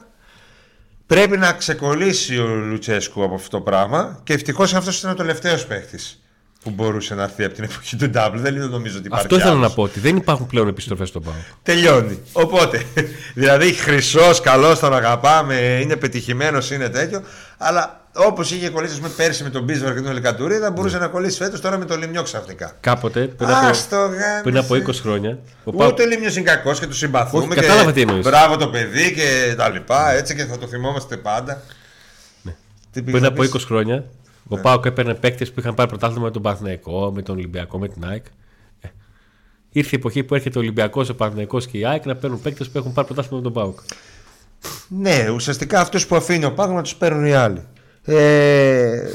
πρέπει να ξεκολλήσει ο Λουτσέσκου από αυτό το πράγμα και ευτυχώς αυτός ήταν ο τελευταίος παίκτης που μπορούσε να έρθει από την εποχή του Double. Δεν νομίζω ότι υπάρχει. Αυτό ήθελα άλλος. να πω ότι δεν υπάρχουν πλέον επιστροφές στον Πάο. Τελειώνει. Οπότε, δηλαδή χρυσός, καλός, τον αγαπάμε, είναι πετυχημένος, είναι τέτοιο. Αλλά όπως είχε κολλήσει με πέρσι με τον Μπίσβαρ και τον Ελκαντουρίδα, μπορούσε να κολλήσει φέτος τώρα με τον Λιμιό ξαφνικά. Κάποτε, πριν Ας το από, γάμισε. πριν από 20 χρόνια, ο Πάο. Ούτε ο Λίμιο είναι κακός και τους συμπαθούμε. Όχι, και κατάλαβα τι εννοείς. Μπράβο το παιδί και τα λοιπά. Έτσι και θα το θυμόμαστε πάντα. Τι πήγες Πριν να από πεις; 20 χρόνια, ο Πάοκ έπαιρνε παίκτες που είχαν πάρει πρωτάθλημα με τον Παναθηναϊκό, με τον Ολυμπιακό, με την ΑΕΚ. Ε, Ήρθε η εποχή που έρχεται ο Ολυμπιακός, ο Παναθηναϊκός και η ΑΕΚ να παίρνουν παίκτες που έχουν πάρει πρωτάθλημα με τον Πάοκ. Ναι, ουσιαστικά αυτούς που αφήνει ο Πάγο να τους παίρνουν οι άλλοι. Ε,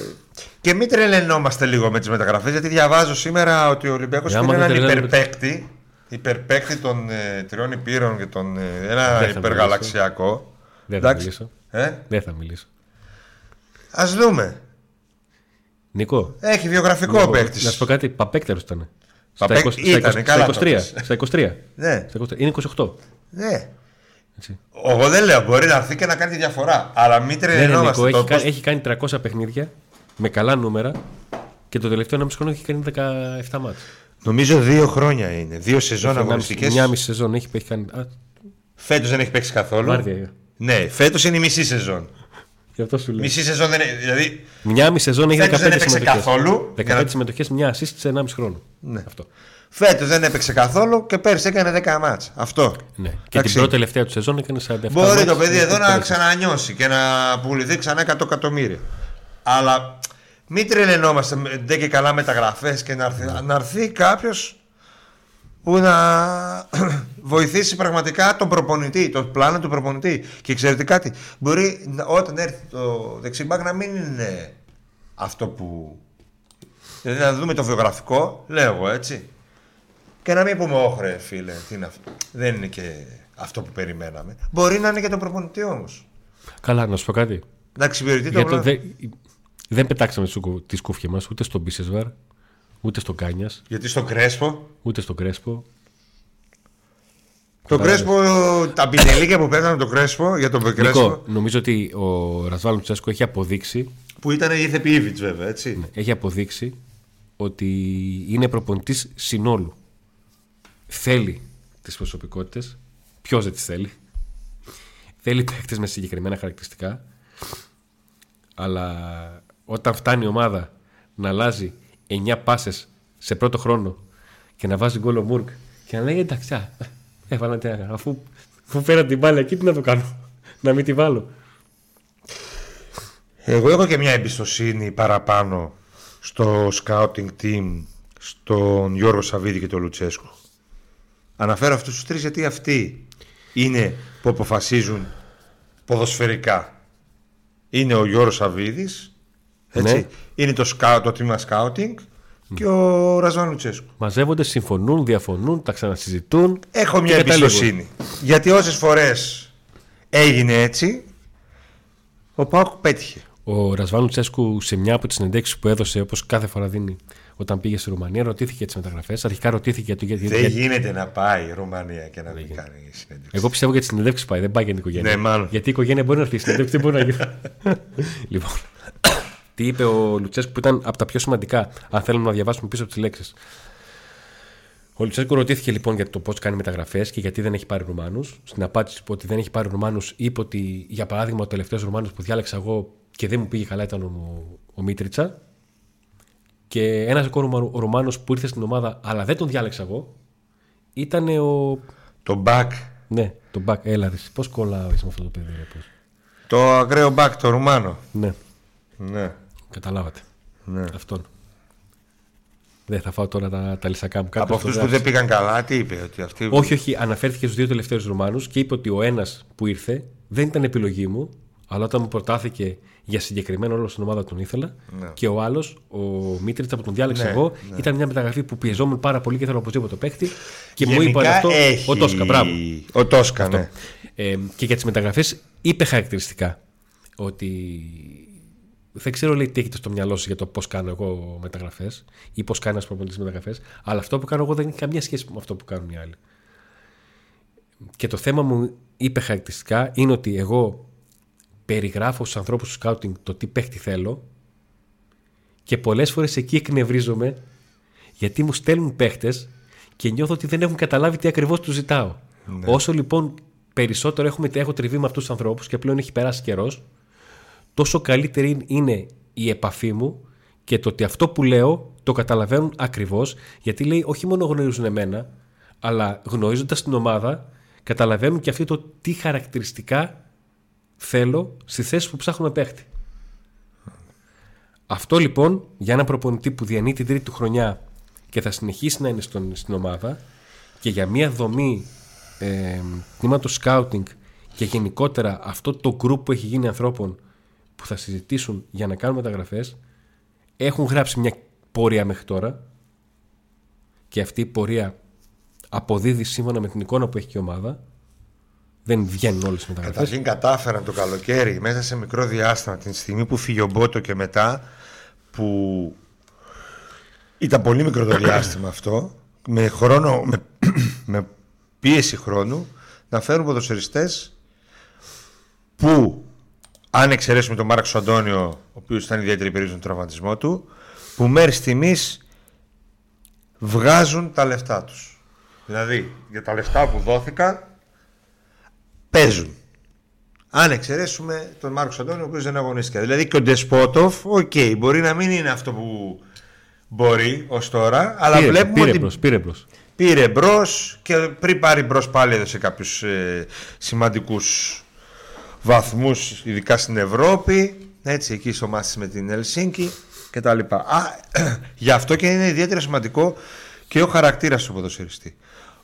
Και μην τρελαινόμαστε λίγο με τις μεταγραφές, γιατί διαβάζω σήμερα ότι ο Ολυμπιακός Ε, άμα πήρε δεν έναν τρελαίνουμε- υπερπαίκτη. Υπερπαίκτη των ε, τριών υπήρων και των, ε, ένα Δεν θα υπεργαλαξιακό. Δεν θα Εντάξει. μιλήσω. Ε, Δεν θα μιλήσω. Α δούμε. Νικό. Έχει βιογραφικό ο Νικό, παίκτης. Να σου πω κάτι, παπέκτερος ήταν. Παπέκ- Στα 20 ήτανε, στα 20 καλά στα το 23. πες. Στα 23. Ναι, Στα 23. Είναι 28. ναι. Έτσι. Εγώ δεν λέω, μπορεί να έρθει και να κάνει τη διαφορά. Αλλά μην Ναι, ναι, Νικό, τρελαινόμαστε. έχει, το κα- πώς- έχει κάνει 300 παιχνίδια με καλά νούμερα και το τελευταίο 1,5 χρόνο έχει κάνει 17 μάτς. Νομίζω δύο χρόνια είναι. Δύο σεζόν αγωνιστικές. Μια μισή σεζόν έχει, έχει κάνει. Α, Φέτος δεν έχει παίξει καθόλου. Βάρδια. Ναι, φέτος είναι η μισή σεζόν. Γι' αυτό σου λέω. Μισή σεζόν δεν είναι. Δηλαδή Μια μισή σεζόν έχει 15 Φέτος δεν έπαιξε συμμετοχές. καθόλου. 15 Για να- συμμετοχές, μια assist σε 1,5 χρόνο. Ναι. Αυτό. φέτος δεν έπαιξε καθόλου και πέρσι έκανε 10 μάτς. Αυτό. Ναι. Και Εντάξει. την πρώτη τελευταία του σεζόν έκανε 47 Μπορεί μάτς, το παιδί με εδώ να πέντε. ξανανιώσει και να πουληθεί ξανά 100 εκατομμύρια. Αλλά μην τρελαινόμαστε με- δεν και καλά μεταγραφέ και να έρθει, να έρθει κάποιος που να βοηθήσει πραγματικά τον προπονητή, το πλάνο του προπονητή. Και ξέρετε κάτι, μπορεί να- όταν έρθει το δεξιμπάκ να μην είναι αυτό που. Δηλαδή να δούμε το βιογραφικό, λέω εγώ έτσι. Και να μην πούμε, όχρε φίλε, τι είναι αυτό. Δεν είναι και αυτό που περιμέναμε. Μπορεί να είναι και το προπονητή όμως. Καλά, να σου πω κάτι. Να εξυπηρετεί το Γιατί πλάνο. δεν, δεν πετάξαμε τις σκούφια μας ούτε στον Μπίσεσβαρ, ούτε στον Κάνιας, Γιατί στο Κρέσπο, ούτε στον Κρέσπο. το Κρέσπο, τα πινελίκια που παίρνανε το Κρέσπο για τον Κρέσπο, Νικό, νομίζω ότι ο Ρασβάλ Λουτσέσκο έχει αποδείξει, που ήταν η Ιθε Πίβιτς βέβαια, έτσι. έχει αποδείξει ότι είναι προπονητής συνόλου. Θέλει τις προσωπικότητες, ποιος δεν τις θέλει. Θέλει παίκτες με συγκεκριμένα χαρακτηριστικά, αλλά όταν φτάνει η ομάδα να αλλάζει 9 πάσες σε πρώτο χρόνο και να βάζει γκολ ο Μουρκ και να λέει εντάξει, α, έβαλα τι να κάνω, αφού, αφού πέρα την μπάλα εκεί τι να το κάνω, να μην τη βάλω. Εγώ έχω και μια εμπιστοσύνη παραπάνω στο scouting team, στον Γιώργο Σαββίδη και τον Λουτσέσκο. Αναφέρω αυτούς τους τρεις γιατί αυτοί είναι που αποφασίζουν ποδοσφαιρικά. Είναι ο Γιώργος Σαββίδης, έτσι. Ναι. είναι το, scout, το τμήμα scouting και ο Ραζβάν Λουτσέσκου. Μαζεύονται, συμφωνούν, διαφωνούν, τα ξανασυζητούν. Έχω μια και καταλήγουν. εμπιστοσύνη. Γιατί όσες φορές έγινε έτσι, ο Πάουκ πέτυχε. Ο Ρασβάνου Τσέσκου σε μια από τις συνεντέξει που έδωσε, όπως κάθε φορά δίνει όταν πήγε στη Ρουμανία, ρωτήθηκε για τις μεταγραφές. Αρχικά ρωτήθηκε για το γιατί. Δεν για- γίνεται να πάει η Ρουμανία και να μην κάνει συνέντευξη. Εγώ πιστεύω για τις συνεντεύξεις πάει, δεν πάει για την οικογένεια. Ναι, μάλλον. Γιατί η οικογένεια μπορεί να έρθει, η συνέντευξη δεν μπορεί να γίνει. λοιπόν. Τι είπε ο Λουτσέσκου που ήταν από τα πιο σημαντικά, αν θέλουμε να διαβάσουμε πίσω από τις λέξεις. Ο Λουτσέσκου ρωτήθηκε λοιπόν για το πώς κάνει μεταγραφές και γιατί δεν έχει πάρει Ρουμάνους. Στην απάντηση που ότι δεν έχει πάρει Ρουμάνους, είπε ότι για παράδειγμα ο τελευταίος Ρουμάνος που διάλεξα εγώ και δεν μου πήγε καλά ήταν ο, ο Μίτριτσα. Και ένας ακόμα Ρουμάνος που ήρθε στην ομάδα αλλά δεν τον διάλεξα εγώ ήταν ο. Το back, Ναι, τον Μπακ. Έλα, πώς κολλάω εσύ με αυτό το παιδί, ρε, πώς. το ακραίο back, το Ρουμάνο. Ναι, Ναι. Καταλάβατε. ναι. Αυτόν. Δεν θα φάω τώρα τα, τα λυσακά μου. Από Κάποιος αυτούς το που γράψε. δεν πήγαν καλά, τι είπε, ότι αυτοί. Όχι, όχι. Αναφέρθηκε στους δύο τελευταίους Ρουμάνου και είπε ότι ο ένας που ήρθε δεν ήταν επιλογή μου, αλλά όταν μου προτάθηκε για συγκεκριμένο ρόλο στην ομάδα τον ήθελα. Ναι. Και ο άλλος, ο Μίτριτσα που τον διάλεξα Ναι, εγώ, ήταν μια μεταγραφή που πιεζόμουν πάρα πολύ και ήθελα οπωσδήποτε το παίχτη. Και μου Γενικά είπε αυτό έχει... ο Τόσκα. Μπράβο. Ο Τόσκα, ναι. Ε, και για τις μεταγραφές είπε χαρακτηριστικά ότι δεν ξέρω λέει τι έχετε στο μυαλό σας για το πώς κάνω εγώ μεταγραφές ή πώς κάνει ένας προπονητής μεταγραφές, αλλά αυτό που κάνω εγώ δεν έχει καμία σχέση με αυτό που κάνουν οι άλλοι. Και το θέμα μου είπε χαρακτηριστικά είναι ότι εγώ περιγράφω στους ανθρώπους του σκάουτινγκ το τι παίχτη θέλω και πολλές φορές εκεί εκνευρίζομαι γιατί μου στέλνουν παίχτες και νιώθω ότι δεν έχουν καταλάβει τι ακριβώς τους ζητάω. Όσο λοιπόν περισσότερο έχουμε, έχω τριβεί με αυτούς τους ανθρώπους και πλέον έχει περάσει καιρός, τόσο καλύτερη είναι η επαφή μου και το ότι αυτό που λέω το καταλαβαίνουν ακριβώς, γιατί λέει όχι μόνο γνωρίζουν εμένα, αλλά γνωρίζοντας την ομάδα, καταλαβαίνουν και αυτοί το τι χαρακτηριστικά θέλω στη θέση που ψάχνουμε παίχτη. Αυτό λοιπόν για ένα προπονητή που διανύει την τρίτη του χρονιά και θα συνεχίσει να είναι στον, στην ομάδα και για μια δομή ε, τμήματος scouting και γενικότερα αυτό το group που έχει γίνει ανθρώπων που θα συζητήσουν για να κάνουν μεταγραφές έχουν γράψει μια πορεία μέχρι τώρα και αυτή η πορεία αποδίδει σύμφωνα με την εικόνα που έχει και η ομάδα. Δεν βγαίνουν όλες οι μεταγραφές. Καταρχήν κατάφεραν το καλοκαίρι μέσα σε μικρό διάστημα την στιγμή που φύγει ο Μπότο και μετά που ήταν πολύ μικρό το διάστημα αυτό με, χρόνο, με, με πίεση χρόνου να φέρουν ποδοσφαιριστές που αν εξαιρέσουμε τον Μάρκο Αντώνιο ο οποίος ήταν ιδιαίτερη περίοδος του τραυματισμό του που μέχρι στιγμή βγάζουν τα λεφτά τους. Δηλαδή για τα λεφτά που δόθηκαν παίζουν. Αν εξαιρέσουμε τον Μάρκο Αντώνιο ο οποίος δεν αγωνίστηκε. Δηλαδή και ο Ντεσπόντοφ OK, okay, μπορεί να μην είναι αυτό που μπορεί ως τώρα αλλά Πήρε, βλέπουμε πήρε ότι μπρος, πήρε μπρος. πήρε μπρος και πριν πάρει μπρος πάλι έδωσε κάποιους ε, σημαντικούς βαθμούς, ειδικά στην Ευρώπη. Έτσι, εκεί στο μάτι με την Ελσίνκη κτλ. Α, γι' αυτό και είναι ιδιαίτερα σημαντικό και ο χαρακτήρας του ποδοσφαιριστή.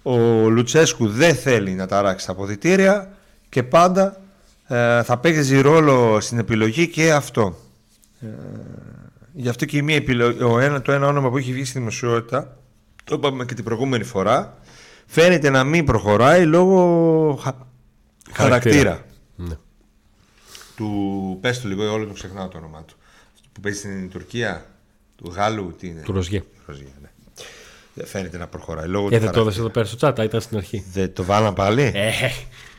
Ο Λουτσέσκου δεν θέλει να ταράξει τα αποδητήρια και πάντα ε, θα παίξει ρόλο στην επιλογή και αυτό. Ε, γι' αυτό και η μία επιλογή, ο ένα, το ένα όνομα που έχει βγει στη δημοσιότητα το είπαμε και την προηγούμενη φορά, φαίνεται να μην προχωράει λόγω χα... χαρακτήρα. Ναι. Του, πες το λίγο, όλο το ξεχνάω το όνομά του. Που παίζει στην Τουρκία, του Γάλλου, τι είναι; Του Ροζιέ. Ροζιέ, ναι. Δεν φαίνεται να προχωράει. Λόγω Και του δεν το έδωσε χαρακτήρα. εδώ πέρα στο chat, α, ήταν στην αρχή. Δεν το βάλαν πάλι; Ε,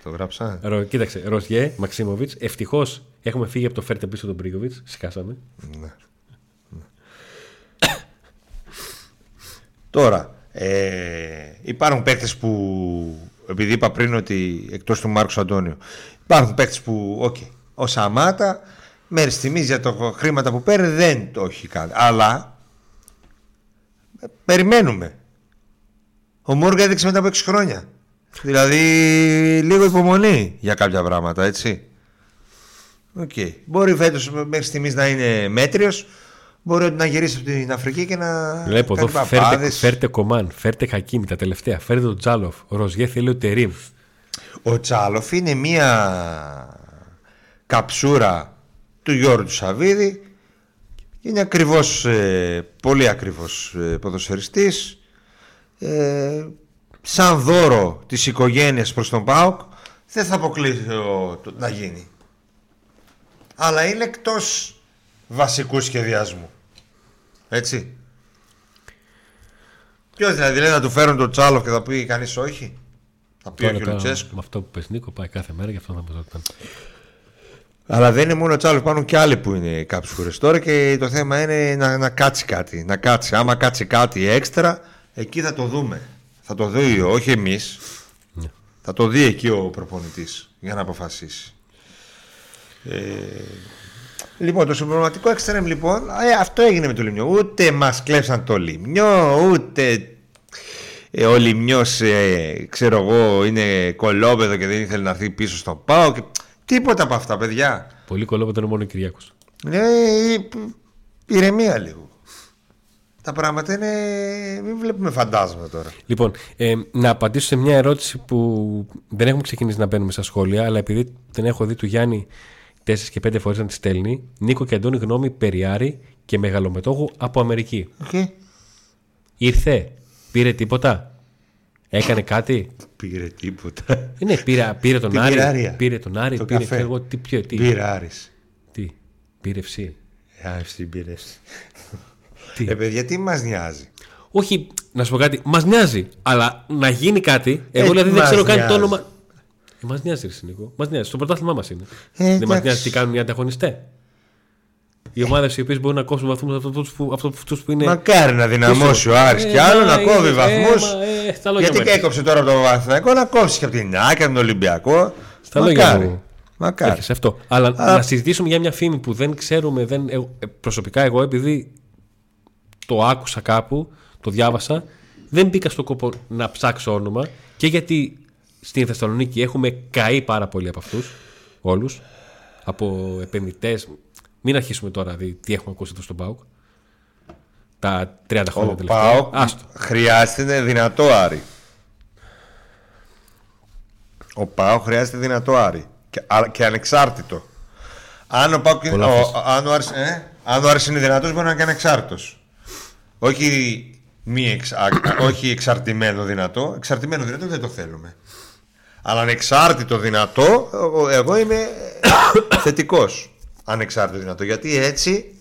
Το γράψα. Ρο, κοίταξε, Ροζιέ, Μαξίμοβιτς. Ευτυχώς έχουμε φύγει από το φέρτε πίσω τον Μπρίγκοβιτ. Σκάσαμε. Ναι. Τώρα, ε, υπάρχουν παίκτες που, επειδή είπα πριν ότι εκτός του Μάρκος Αντώνιο, υπάρχουν παίκτες που, οκ, ο Σαμάτα μέχρι στιγμή για το χρήματα που παίρνει δεν το έχει κάνει. Αλλά ε, περιμένουμε. Ο Μόργα έδειξε μετά από 6 χρόνια. Δηλαδή λίγο υπομονή για κάποια πράγματα, έτσι. Οκ. Μπορεί φέτος μέχρι στιγμή να είναι μέτριος. Μπορεί να γυρίσει από την Αφρική και να. Βλέπω εδώ, κάνει φέρτε, παπάδες. φέρτε Κομάν, φέρτε Χακίμι τα τελευταία, φέρτε τον Τσάλοφ. Ο Ροζιέ θέλει ο Τερίμ. Ο Τσάλοφ είναι μία καψούρα του Γιώργου του Σαββίδη. Είναι ακριβώς, ε, πολύ ακριβώς ε, ποδοσφαιριστής. Ε, σαν δώρο της οικογένειας προς τον ΠΑΟΚ δεν θα αποκλείσω το, να γίνει. Αλλά είναι εκτός βασικού σχεδιασμού. Έτσι. Ποιος δηλαδή λέει να του φέρουν τον Τσάλοφ και θα πει κανείς όχι. Θα πει όχι ο Τώρα, Λουτσέσκου. με αυτό που πες Νίκο πάει κάθε μέρα γι' αυτό θα μας ρωτάνε. Αλλά δεν είναι μόνο ο Τσάλος, υπάρχουν και άλλοι που είναι κάψουρε τώρα και το θέμα είναι να, να κάτσει κάτι. Να κάτσει. Άμα κάτσει κάτι έξτρα, εκεί θα το δούμε. Θα το δει, όχι εμείς. Ναι. Θα το δει εκεί ο προπονητής για να αποφασίσει. Ε, λοιπόν, το συμπληρωματικό εξτρέμ λοιπόν, ε, αυτό έγινε με το Λιμιό. Ούτε μας κλέψαν το Λιμιό, ούτε ε, ο Λιμιός, ε, ξέρω εγώ, είναι κολόπεδο και δεν ήθελε να έρθει πίσω στον Πάο. Και... Τίποτα από αυτά, παιδιά. Πολύ κολόπεδο είναι μόνο ο Κυριάκος. Ε, ηρεμία λίγο. Τα πράγματα είναι. Μην βλέπουμε φαντάσματα τώρα. Λοιπόν, ε, να απαντήσω σε μια ερώτηση που δεν έχουμε ξεκινήσει να μπαίνουμε στα σχόλια, αλλά επειδή δεν έχω δει του Γιάννη 4 και 5 φορές να τη στέλνει, Νίκο και Αντώνη γνώμη περιάρη και μεγαλομετόχου από Αμερική. Okay. Ήρθε, πήρε τίποτα, έκανε κάτι; Πήρε τίποτα. Ε, ναι, πήρε, πήρε τον Την Άρη. πυράρια. Πήρε τον Άρη, Το πήρε καφέ. ξέρω εγώ τι, ποιο, τι, Πήρε Άρης. τι, πήρε ψή. Ε, Άρης την πήρε. Τι; Ε, παιδιά, τι μας νοιάζει; Όχι, να σου πω κάτι, μας νοιάζει, αλλά να γίνει κάτι. Εγώ Ε, δηλαδή δεν μας ξέρω καν το νοιάζει. όνομα. Ε, μας νοιάζει, ρε Νίκο. Μας νοιάζει. Στο πρωτάθλημά μας είναι. Ε, δεν μας εντάξει. νοιάζει τι κάνουν οι ανταγωνιστές. Οι ομάδες οι οποίες μπορούν να κόψουν βαθμούς από αυτούς που, από αυτούς που είναι. Μακάρι να δυναμώσει ο Άρης Ε, και άλλο να μα κόβει είναι, βαθμούς ε, μα, ε, στα λόγια Γιατί μου και έρχεσαι. έκοψε τώρα από το Βαθναϊκό να κόψεις και από την ΑΕΚ, από τον Ολυμπιακό. Στα λόγια Μακάρι. μου. Μακάρι. Έρχεσαι αυτό. Αλλά να συζητήσουμε για μια φήμη που δεν ξέρουμε. Δεν, ε, ε, προσωπικά εγώ, επειδή το άκουσα κάπου, το διάβασα, δεν μπήκα στο κόπο να ψάξω όνομα και γιατί στην Θεσσαλονίκη έχουμε καεί πάρα πολύ από αυτούς. Όλους. Από επενδυτές. Μην αρχίσουμε τώρα δει τι έχουμε ακούσει εδώ στον Πάουκ. Τα 30 χρόνια Ο τελευταία. ΠΑΟΚ Άστο. χρειάζεται δυνατό Άρη. Ο ΠΑΟΚ χρειάζεται δυνατό Άρη. Και, α- και ανεξάρτητο. Αν ο ΠΑΟΚ είναι. Πολλά Ο, θες. αν ο Άρης, ε, Αν ο Άρης είναι δυνατός, μπορεί να κάνει εξάρτητο. Όχι, μη εξ, α, όχι εξαρτημένο δυνατό. Εξαρτημένο δυνατό δεν το θέλουμε. Αλλά ανεξάρτητο δυνατό, εγώ- εγώ είμαι θετικός. Ανεξάρτητο δυνατό. Γιατί έτσι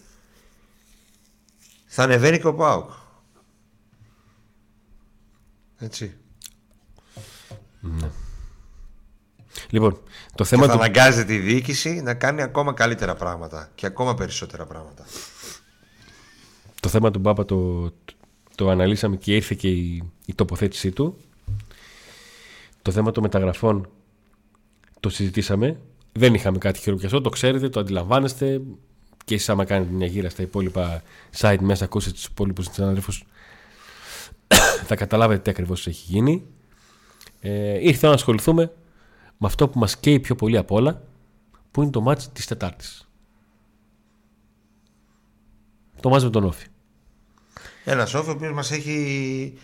θα ανεβαίνει και ο Πάουκ. Έτσι. Λοιπόν, το Και θέμα θα του. αναγκάζεται η διοίκηση να κάνει ακόμα καλύτερα πράγματα και ακόμα περισσότερα πράγματα. Το θέμα του Μπάπα το, το αναλύσαμε και ήρθε και η, η τοποθέτησή του. Το θέμα των μεταγραφών το συζητήσαμε. Δεν είχαμε κάτι χειροπιαστό, το ξέρετε, το αντιλαμβάνεστε. Και εσείς άμα κάνετε μια γύρα στα υπόλοιπα site μέσα, ακούσετε τους υπόλοιπους συναδέλφους, θα καταλάβετε τι ακριβώς έχει γίνει. Ε, ήρθε να ασχοληθούμε με αυτό που μας καίει πιο πολύ απ' όλα, που είναι το μάτς της Τετάρτης. Το μάτς με τον Όφη. Ένας όφη ο οποίος μας έχει,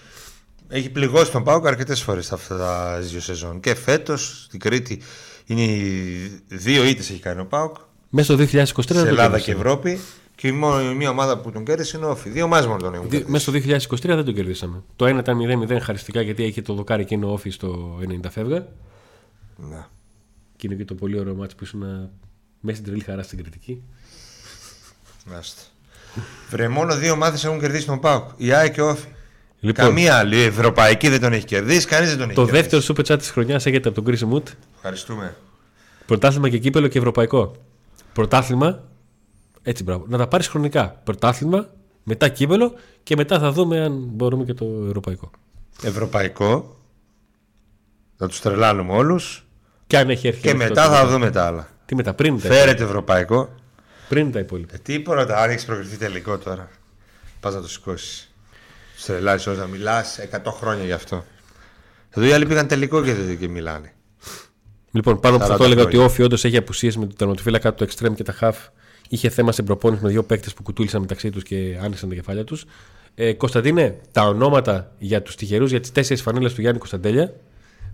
έχει πληγώσει τον Πάουκ αρκετές φορές αυτά τα δύο σεζόν. Και φέτος στην Κρήτη είναι οι δύο ήττες έχει κάνει ο Πάουκ. Μέσα στο 2023 δεν Σε το Ελλάδα κέρδισε. και Ευρώπη. Και η μόνο- η μία ομάδα που τον κέρδισε είναι ο Όφη. Δύο μάζε μόνο τον έχουν Δι- κερδίσει. Μέσα στο 2023 δεν το κερδίσαμε. Το ένα ήταν 0-0 χαριστικά γιατί είχε το δοκάρι εκείνο ο Όφη στο 90 φεύγα. Ναι. Και είναι και το πολύ ωραίο μάτι που ήσουν μέσα στην τρελή χαρά στην κριτική. Μάλιστα. Βρε, μόνο δύο ομάδες έχουν κερδίσει τον Πάουκ. Η ΆΕ και ο Όφη. Λοιπόν, Καμία άλλη η ευρωπαϊκή δεν τον έχει κερδίσει, κανείς δεν τον έχει το κερδίσει. δεύτερο super chat της χρονιάς έχετε από τον Chris Mood. Ευχαριστούμε. Πρωτάθλημα και κύπελο και ευρωπαϊκό. Πρωτάθλημα, έτσι μπράβο, να τα πάρεις χρονικά. Πρωτάθλημα, μετά κύπελο και μετά θα δούμε αν μπορούμε και το ευρωπαϊκό. Ευρωπαϊκό. Θα τους τρελάνουμε όλους. Και αν έχει έρθει Και αυτό μετά το- θα δούμε τα άλλα. Τι μετά, πριν τα, Φέρετε ευρωπαϊκό. πριν τα υπόλοιπα. Ε, τι πρώτα, αν έχεις προκριθεί τελικό τώρα. Πας να το σηκώσεις. Του τρελάζει όσο να μιλάς 100 χρόνια γι' αυτό. Εδώ οι άλλοι πήγαν τελικό και, δεν- και μιλάνε. Λοιπόν, πάνω από 40 αυτό έλεγα ότι χρόνια. ο Όφη όντως έχει απουσίες με τον τερματοφύλακα, το εξτρέμ και τα χαφ. Είχε θέμα στην προπόνηση με δύο παίκτες που κουτούλησαν μεταξύ τους και άνοιξαν τα κεφάλια τους. Ε, Κωνσταντίνε, τα ονόματα για τους τυχερούς για τις τέσσερις φανέλες του Γιάννη Κωνσταντέλια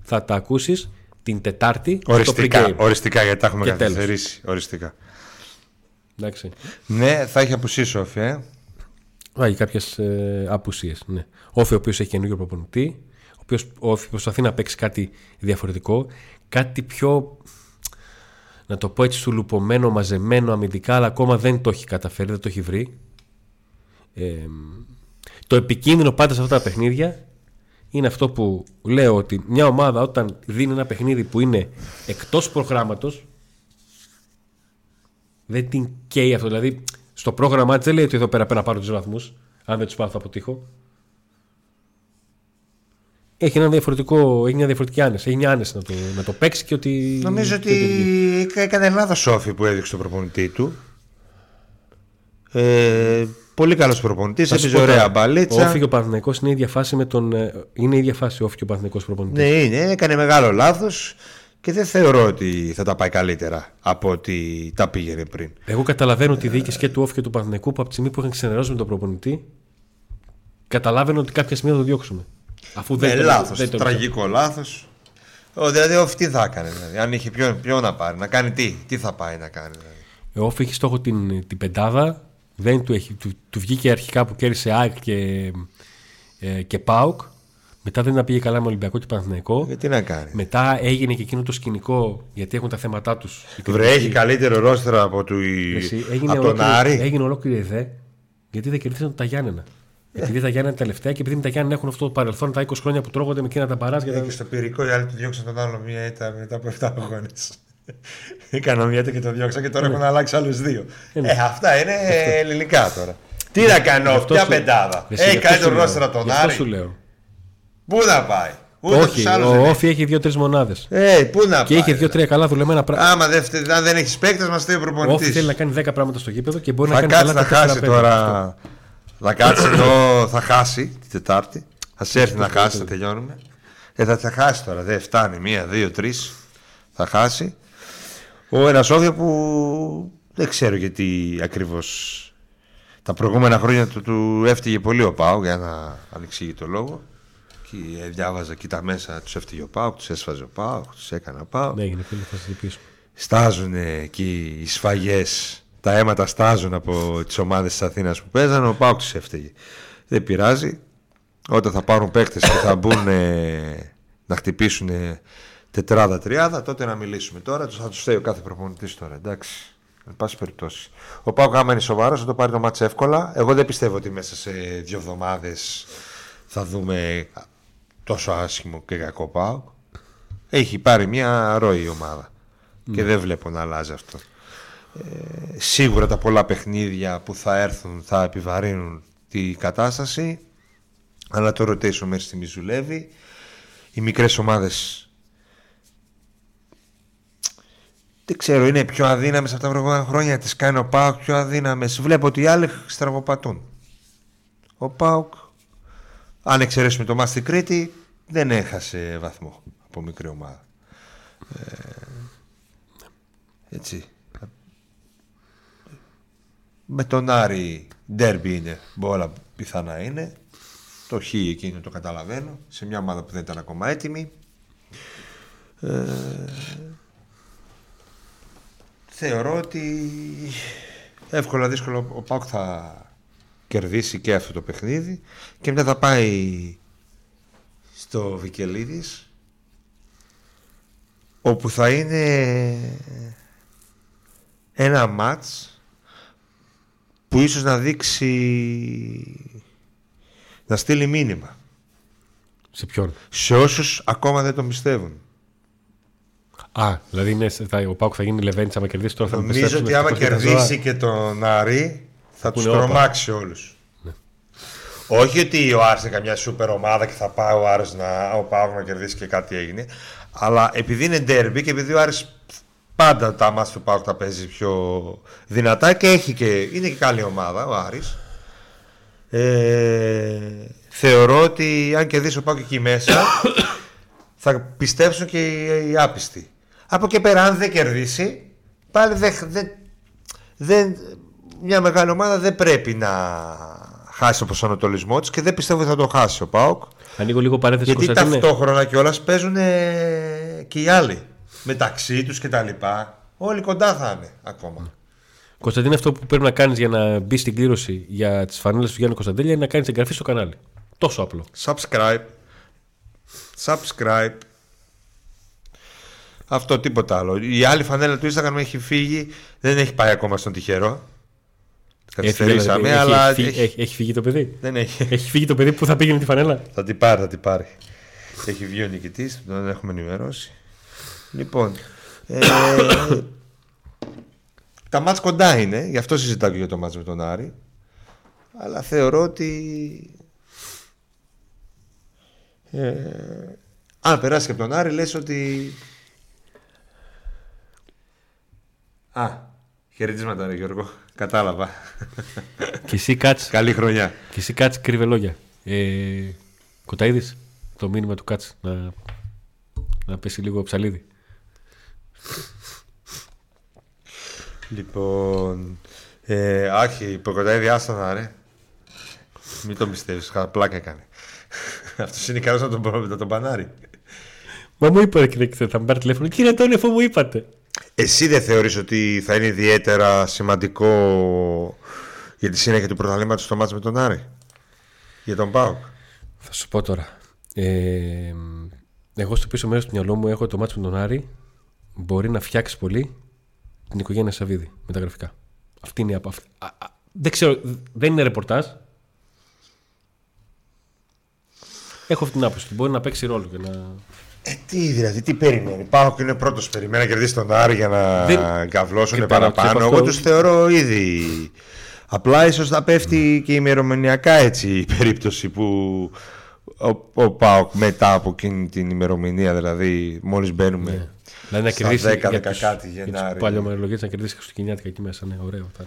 θα τα ακούσεις την Τετάρτη Οριστικά, στο pre-game. οριστικά γιατί τα έχουμε Και τέλος. καθυστερήσει. Οριστικά. Εντάξει. Ναι, θα έχει απουσίσει ο Όφη, ε. Α, για κάποιες ε, απουσίες. Ναι. Όφη, ο οποίος έχει καινούργιο προπονητή, ο οποίος Όφη προσπαθεί να παίξει κάτι διαφορετικό, κάτι πιο. Να το πω έτσι σουλουπωμένο, μαζεμένο αμυντικά, αλλά ακόμα δεν το έχει καταφέρει, δεν το έχει βρει. Ε, το επικίνδυνο πάντα σε αυτά τα παιχνίδια είναι αυτό που λέω ότι μια ομάδα όταν δίνει ένα παιχνίδι που είναι εκτός προγράμματος δεν την καίει αυτό. Δηλαδή, στο πρόγραμμά της δεν λέει ότι εδώ πέρα πρέπει να πάρω τους βαθμούς. Αν δεν τους πάρω, θα αποτύχω. Έχει, ένα διαφορετικό, έχει μια διαφορετική άνεση. Έχει μια άνεση να το, να το παίξει και ότι. Νομίζω και βγει. ότι έκανε λάθος Όφη που έδειξε τον προπονητή του. Ε, πολύ καλός προπονητής, Θα σου έπαιζε πω ωραία τώρα, Ο μπαλίτσα. Όφη και ο Παναθυναϊκό είναι η ίδια φάση με τον. ε, Είναι η ίδια φάση ο Όφη και ο Παναθυναϊκό προπονητής. Ναι, είναι, έκανε μεγάλο λάθος και δεν θεωρώ ότι θα τα πάει καλύτερα από ότι τα πήγαινε πριν. Εγώ καταλαβαίνω τη διοίκηση και του Όφη και του Παναθυναϊκού που από τη στιγμή που είχαν ξενερώσει με τον προπονητή, καταλάβαινε ότι κάποια στιγμή θα το διώξουμε. Αφού δεν Ε, τον- λάθος, δεν τον- τραγικό λάθος. Δηλαδή, ο Όφη τι θα έκανε, δηλαδή, αν είχε ποιο, ποιο να πάρει, να κάνει τι, τι θα πάει να κάνει. Δηλαδή. Ο Όφη έχει στόχο την, την πεντάδα. Δεν του, έχει, του, του βγήκε αρχικά που κέρδισε ΑΕΚ και, ε, και ΠΑΟΚ. Μετά δεν τα πήγε καλά με Ολυμπιακό και Παναθηναϊκό. Ε, τι να κάνει. Μετά έγινε και εκείνο το σκηνικό γιατί έχουν τα θέματα τους. Βρε, έχει καλύτερο ρόστρα από, του, έγινε, από τον ολόκληρη, Άρη. έγινε ολόκληρη ιδέα γιατί δεν κερδίσαν τα Γιάννενα. Επειδή τα Γιάννενα είναι τελευταία και επειδή τα Γιάννενα έχουν αυτό το παρελθόν τα 20 χρόνια που τρώγονται με εκείνα τα μπαράζ. Ε, τα... και στο πυρικό οι άλλοι του διώξαν τον άλλο μία ήττα μετά από 7 αγώνες. Έκανα μία ήττα και το διώξα και τώρα έχουν αλλάξει άλλους δύο. ναι. Ε, αυτά είναι ελληνικά τώρα. Τι να κάνω, Γι' αυτό ποια σου- πεντάδα. Εσύ, Έχει γι' αυτό καλύτερο σου λέω. ρόστρα από τον Γι' αυτό σου Άρη. λέω. Πού να πάει; Ούτε Όχι, τους άλλους ο δεν έχει. Όφη έχει δύο-τρεις μονάδες. Ε, πού να Και πάει. είχε δύο-τρία καλά δουλεμένα πράγματα. Άμα δεν, φτε- αν δεν έχεις παίκτες, μας θέλει Ο Όφη προπονητή. θέλει να κάνει 10 πράγματα στο γήπεδο και μπορεί Θα να κάνει κάτσει καλά να τα χάσει 4-5. τώρα. Θα κάτσει εδώ, θα χάσει την Τετάρτη. Θα σε έρθει να χάσει, θα τελειώνουμε. Ε, θα, θα χάσει τώρα. Δεν φτάνει. Μία, δύο, τρεις. Θα χάσει. Ο ένας όφιο που δεν ξέρω γιατί ακριβώς. Τα προηγούμενα χρόνια του, του έφτυγε πολύ ο Πάου για ένα ανεξήγητο λόγο. Και ε, διάβαζα εκεί τα μέσα, τους έφτυγε ο Πάου, τους έσφαζε ο Πάου, τους έκανε ο Πάου. Ναι, έγινε φίλος, θα σας πίσω. Στάζουν εκεί οι σφαγές τα αίματα στάζουν από τις ομάδες της Αθήνας που παίζαν, ο Πάουκ τους έφταιγε. Δεν πειράζει. Όταν θα πάρουν παίκτες και θα μπουν να χτυπήσουν τετράδα-τριάδα, τότε να μιλήσουμε. Τώρα θα τους φταίει ο κάθε προπονητής τώρα. Εντάξει. Εν πάση περιπτώσει. Ο Πάουκ, άμα είναι σοβαρός, θα το πάρει το μάτσο εύκολα. Εγώ δεν πιστεύω ότι μέσα σε δύο εβδομάδες θα δούμε τόσο άσχημο και κακό Πάουκ. Έχει πάρει μια ροή η ομάδα. Και δεν βλέπω να αλλάζει αυτό. Ε, σίγουρα τα πολλά παιχνίδια που θα έρθουν θα επιβαρύνουν τη κατάσταση. Αλλά το ρωτήσω μέχρι στιγμής δουλεύει. Οι μικρές ομάδες δεν ξέρω, είναι πιο αδύναμες αυτά τα προηγούμενα χρόνια. Τις κάνει ο Πάουκ πιο αδύναμες. Βλέπω ότι οι άλλοι στραβοπατούν. Ο Πάουκ, αν εξαιρέσουμε το Μάστη Κρήτη, δεν έχασε βαθμό από μικρή ομάδα. Ε, έτσι. Με τον Άρη ντέρμπι είναι, όλα πιθανά είναι. Το χ εκείνο το καταλαβαίνω. Σε μια ομάδα που δεν ήταν ακόμα έτοιμη. Ε, θεωρώ ότι εύκολα δύσκολο ο Πάουκ θα κερδίσει και αυτό το παιχνίδι και μετά θα πάει στο Βικελίδης όπου θα είναι ένα μάτς που ίσως να δείξει να στείλει μήνυμα σε ποιον; Σε όσους ακόμα δεν το πιστεύουν Α, δηλαδή είναι, θα, ο Πάουκ θα γίνει Λεβέντης άμα κερδίσει τώρα. Θα Νομίζω ότι άμα κερδίσει και τον Άρη θα τους τρομάξει όλους. Ναι. Όχι ότι ο Άρης είναι καμιά σούπερ ομάδα και θα πάει ο Άρης να, ο Πάουκ να κερδίσει και κάτι έγινε. Αλλά επειδή είναι ντέρμπι και επειδή ο Άρης πάντα τα μάτια του Πάουκ τα παίζει πιο δυνατά και, έχει και είναι και καλή ομάδα ο Άρης. Ε, θεωρώ ότι αν κερδίσει ο Πάουκ εκεί μέσα θα πιστέψουν και οι άπιστοι. Από και πέρα, αν δεν κερδίσει, πάλι δεν, δεν, μια μεγάλη ομάδα δεν πρέπει να χάσει το προσανατολισμό της και δεν πιστεύω ότι θα το χάσει ο Πάοκ. Ανοίγω λίγο παρένθεση Γιατί ταυτόχρονα κιόλας παίζουν και οι άλλοι μεταξύ τους κτλ. Όλοι κοντά θα είναι ακόμα. Κωνσταντίνε, αυτό που πρέπει να κάνεις για να μπει στην κλήρωση για τις φανέλες του Γιάννη Κωνσταντέλια είναι να κάνεις εγγραφή στο κανάλι. Τόσο απλό. Subscribe. Subscribe. Αυτό τίποτα άλλο. Η άλλη φανέλα του Instagram έχει φύγει, δεν έχει πάει ακόμα στον τυχερό. Καθυστερήσαμε, δηλαδή, αλλά. Έχει, έχει, έχει, φύγει το παιδί. Δεν έχει. Έχει φύγει το παιδί που θα πήγαινε τη φανέλα. Θα την πάρει, θα την πάρει. Έχει βγει ο νικητής, δεν έχουμε ενημερώσει. Λοιπόν. Ε, τα μάτς κοντά είναι, γι' αυτό συζητάω και για το μάτς με τον Άρη. Αλλά θεωρώ ότι. Ε, αν περάσει και από τον Άρη, λες ότι Α, χαιρετίσματα, ρε Γιώργο. Κατάλαβα. Και εσύ κάτσε. Καλή χρονιά. Και εσύ κάτσε κρύβε λόγια. Ε, Κοταίδης, το μήνυμα του κάτσε να, να πέσει λίγο ψαλίδι. Λοιπόν, ε, άχι, υποκοταίδη άστανα ρε. Μην το πιστεύεις, πλάκα έκανε. Αυτός είναι καλός να τον, να τον πανάρει. Μα μου είπε κύριε, θα μου πάρει τηλέφωνο. Κύριε Αντώνη, αφού μου είπατε. Εσύ δεν θεωρείς ότι θα είναι ιδιαίτερα σημαντικό για τη συνέχεια του πρωταθλήματος στο μάτς με τον Άρη; Για τον ΠΑΟΚ; Θα σου πω τώρα. Ε, εγώ στο πίσω μέρος του μυαλό μου έχω το μάτς με τον Άρη. Μπορεί να φτιάξει πολύ την οικογένεια Σαββίδη με τα γραφικά. Αυτή είναι η απ... δεν ξέρω, δεν είναι ρεπορτάζ. Έχω αυτή την άποψη μπορεί να παίξει ρόλο και να ε, τι δηλαδή, τι περιμένει. Πάω και είναι πρώτος. Περιμένει να κερδίσει τον Άρη για να Δεν... καυλώσουν παραπάνω. Εγώ τους θεωρώ ήδη. Απλά ίσως να πέφτει και ημερομηνιακά έτσι η περίπτωση που ο, ο Πάοκ μετά από εκείνη την ημερομηνία, δηλαδή μόλις μπαίνουμε. Ναι. Δηλαδή να κερδίσει 10, 10 κάτι Γενάρη. Παλιομερολογίε να κερδίσει Χριστουγεννιάτικα εκεί μέσα. Ναι, ωραίο θα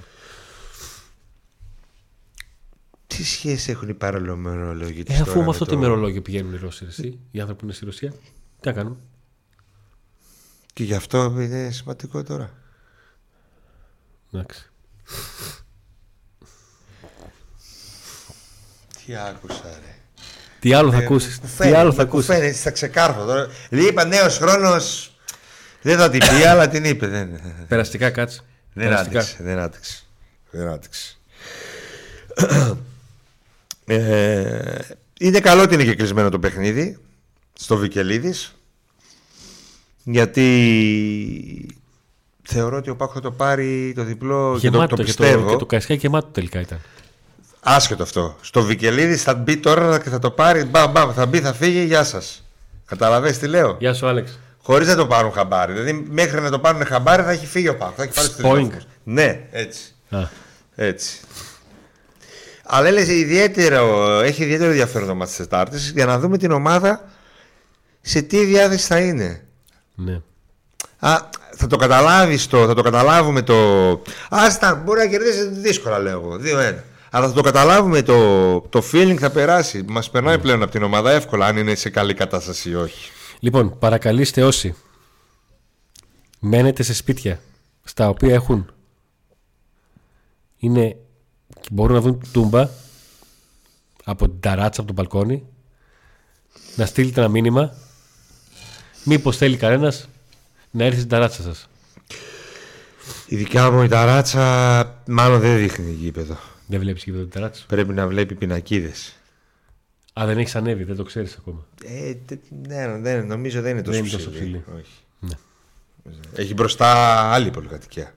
τι σχέση έχουν οι παραλομερολόγοι ε, Αφού με αυτό το ημερολόγιο πηγαίνουν οι Ρώσοι, εσύ, οι άνθρωποι που είναι στη Ρωσία. Τι να κάνουμε; Και γι' αυτό είναι σημαντικό τώρα. Εντάξει. Τι άκουσα, ρε. Τι άλλο θα ε, ακούσεις; Τι άλλο θα ακούσεις; Φαίνεται, θα ξεκάρφω τώρα. Λέει, είπα νέος χρόνος. Δεν θα την πει, αλλά την είπε. Δεν... Περαστικά κάτσε. Δεν περαστικά. άντεξε, δεν άντεξε. Δεν άντεξε. Ε, είναι καλό ότι είναι και κλεισμένο το παιχνίδι στο Βικελίδης γιατί θεωρώ ότι ο Πάκος θα το πάρει το διπλό και το, Γεμάτο το και το, πιστεύω. και το Κασιά γεμάτο τελικά ήταν. Άσχετο αυτό. Στο Βικελίδης θα μπει τώρα και θα το πάρει. Μπαμ, μπαμ, θα μπει, θα φύγει. Γεια σας. Καταλαβες τι λέω; Γεια σου, Άλεξ. Χωρίς να το πάρουν χαμπάρι. Δηλαδή, μέχρι να το πάρουν χαμπάρι θα έχει φύγει ο Πάκος. Θα έχει πάρει τους τρεις Spoing. βαθμούς. Ναι, έτσι. Α, Έτσι. Αλλά έλεγε ιδιαίτερο, έχει ιδιαίτερο ενδιαφέρον το μάτι της Τετάρτης για να δούμε την ομάδα σε τι διάθεση θα είναι; ναι. Α, θα το καταλάβεις το, θα το καταλάβουμε το... Άστα, μπορεί να κερδίσει δύσκολα λέω εγώ, 2-1. Αλλά θα το καταλάβουμε το, το feeling θα περάσει. Μας περνάει πλέον από την ομάδα εύκολα αν είναι σε καλή κατάσταση ή όχι. Λοιπόν, παρακαλείστε όσοι μένετε σε σπίτια στα οποία έχουν είναι και μπορούν να δουν τούμπα από την ταράτσα, από τον μπαλκόνι να στείλετε ένα μήνυμα μήπως θέλει κανένας να έρθει στην ταράτσα σας; Η δικιά μου η ταράτσα μάλλον δεν δείχνει γήπεδο. Δεν βλέπεις και εδώ την ταράτσα; Πρέπει να βλέπει πινακίδες. Α, δεν έχεις ανέβει, δεν το ξέρεις ακόμα. Ε, τε- ναι, δεν, νομίζω δεν είναι τόσο Δεν είναι τόσο ψηλή. ψηλή. Όχι. Ναι. Έχει μπροστά άλλη πολυκατοικία.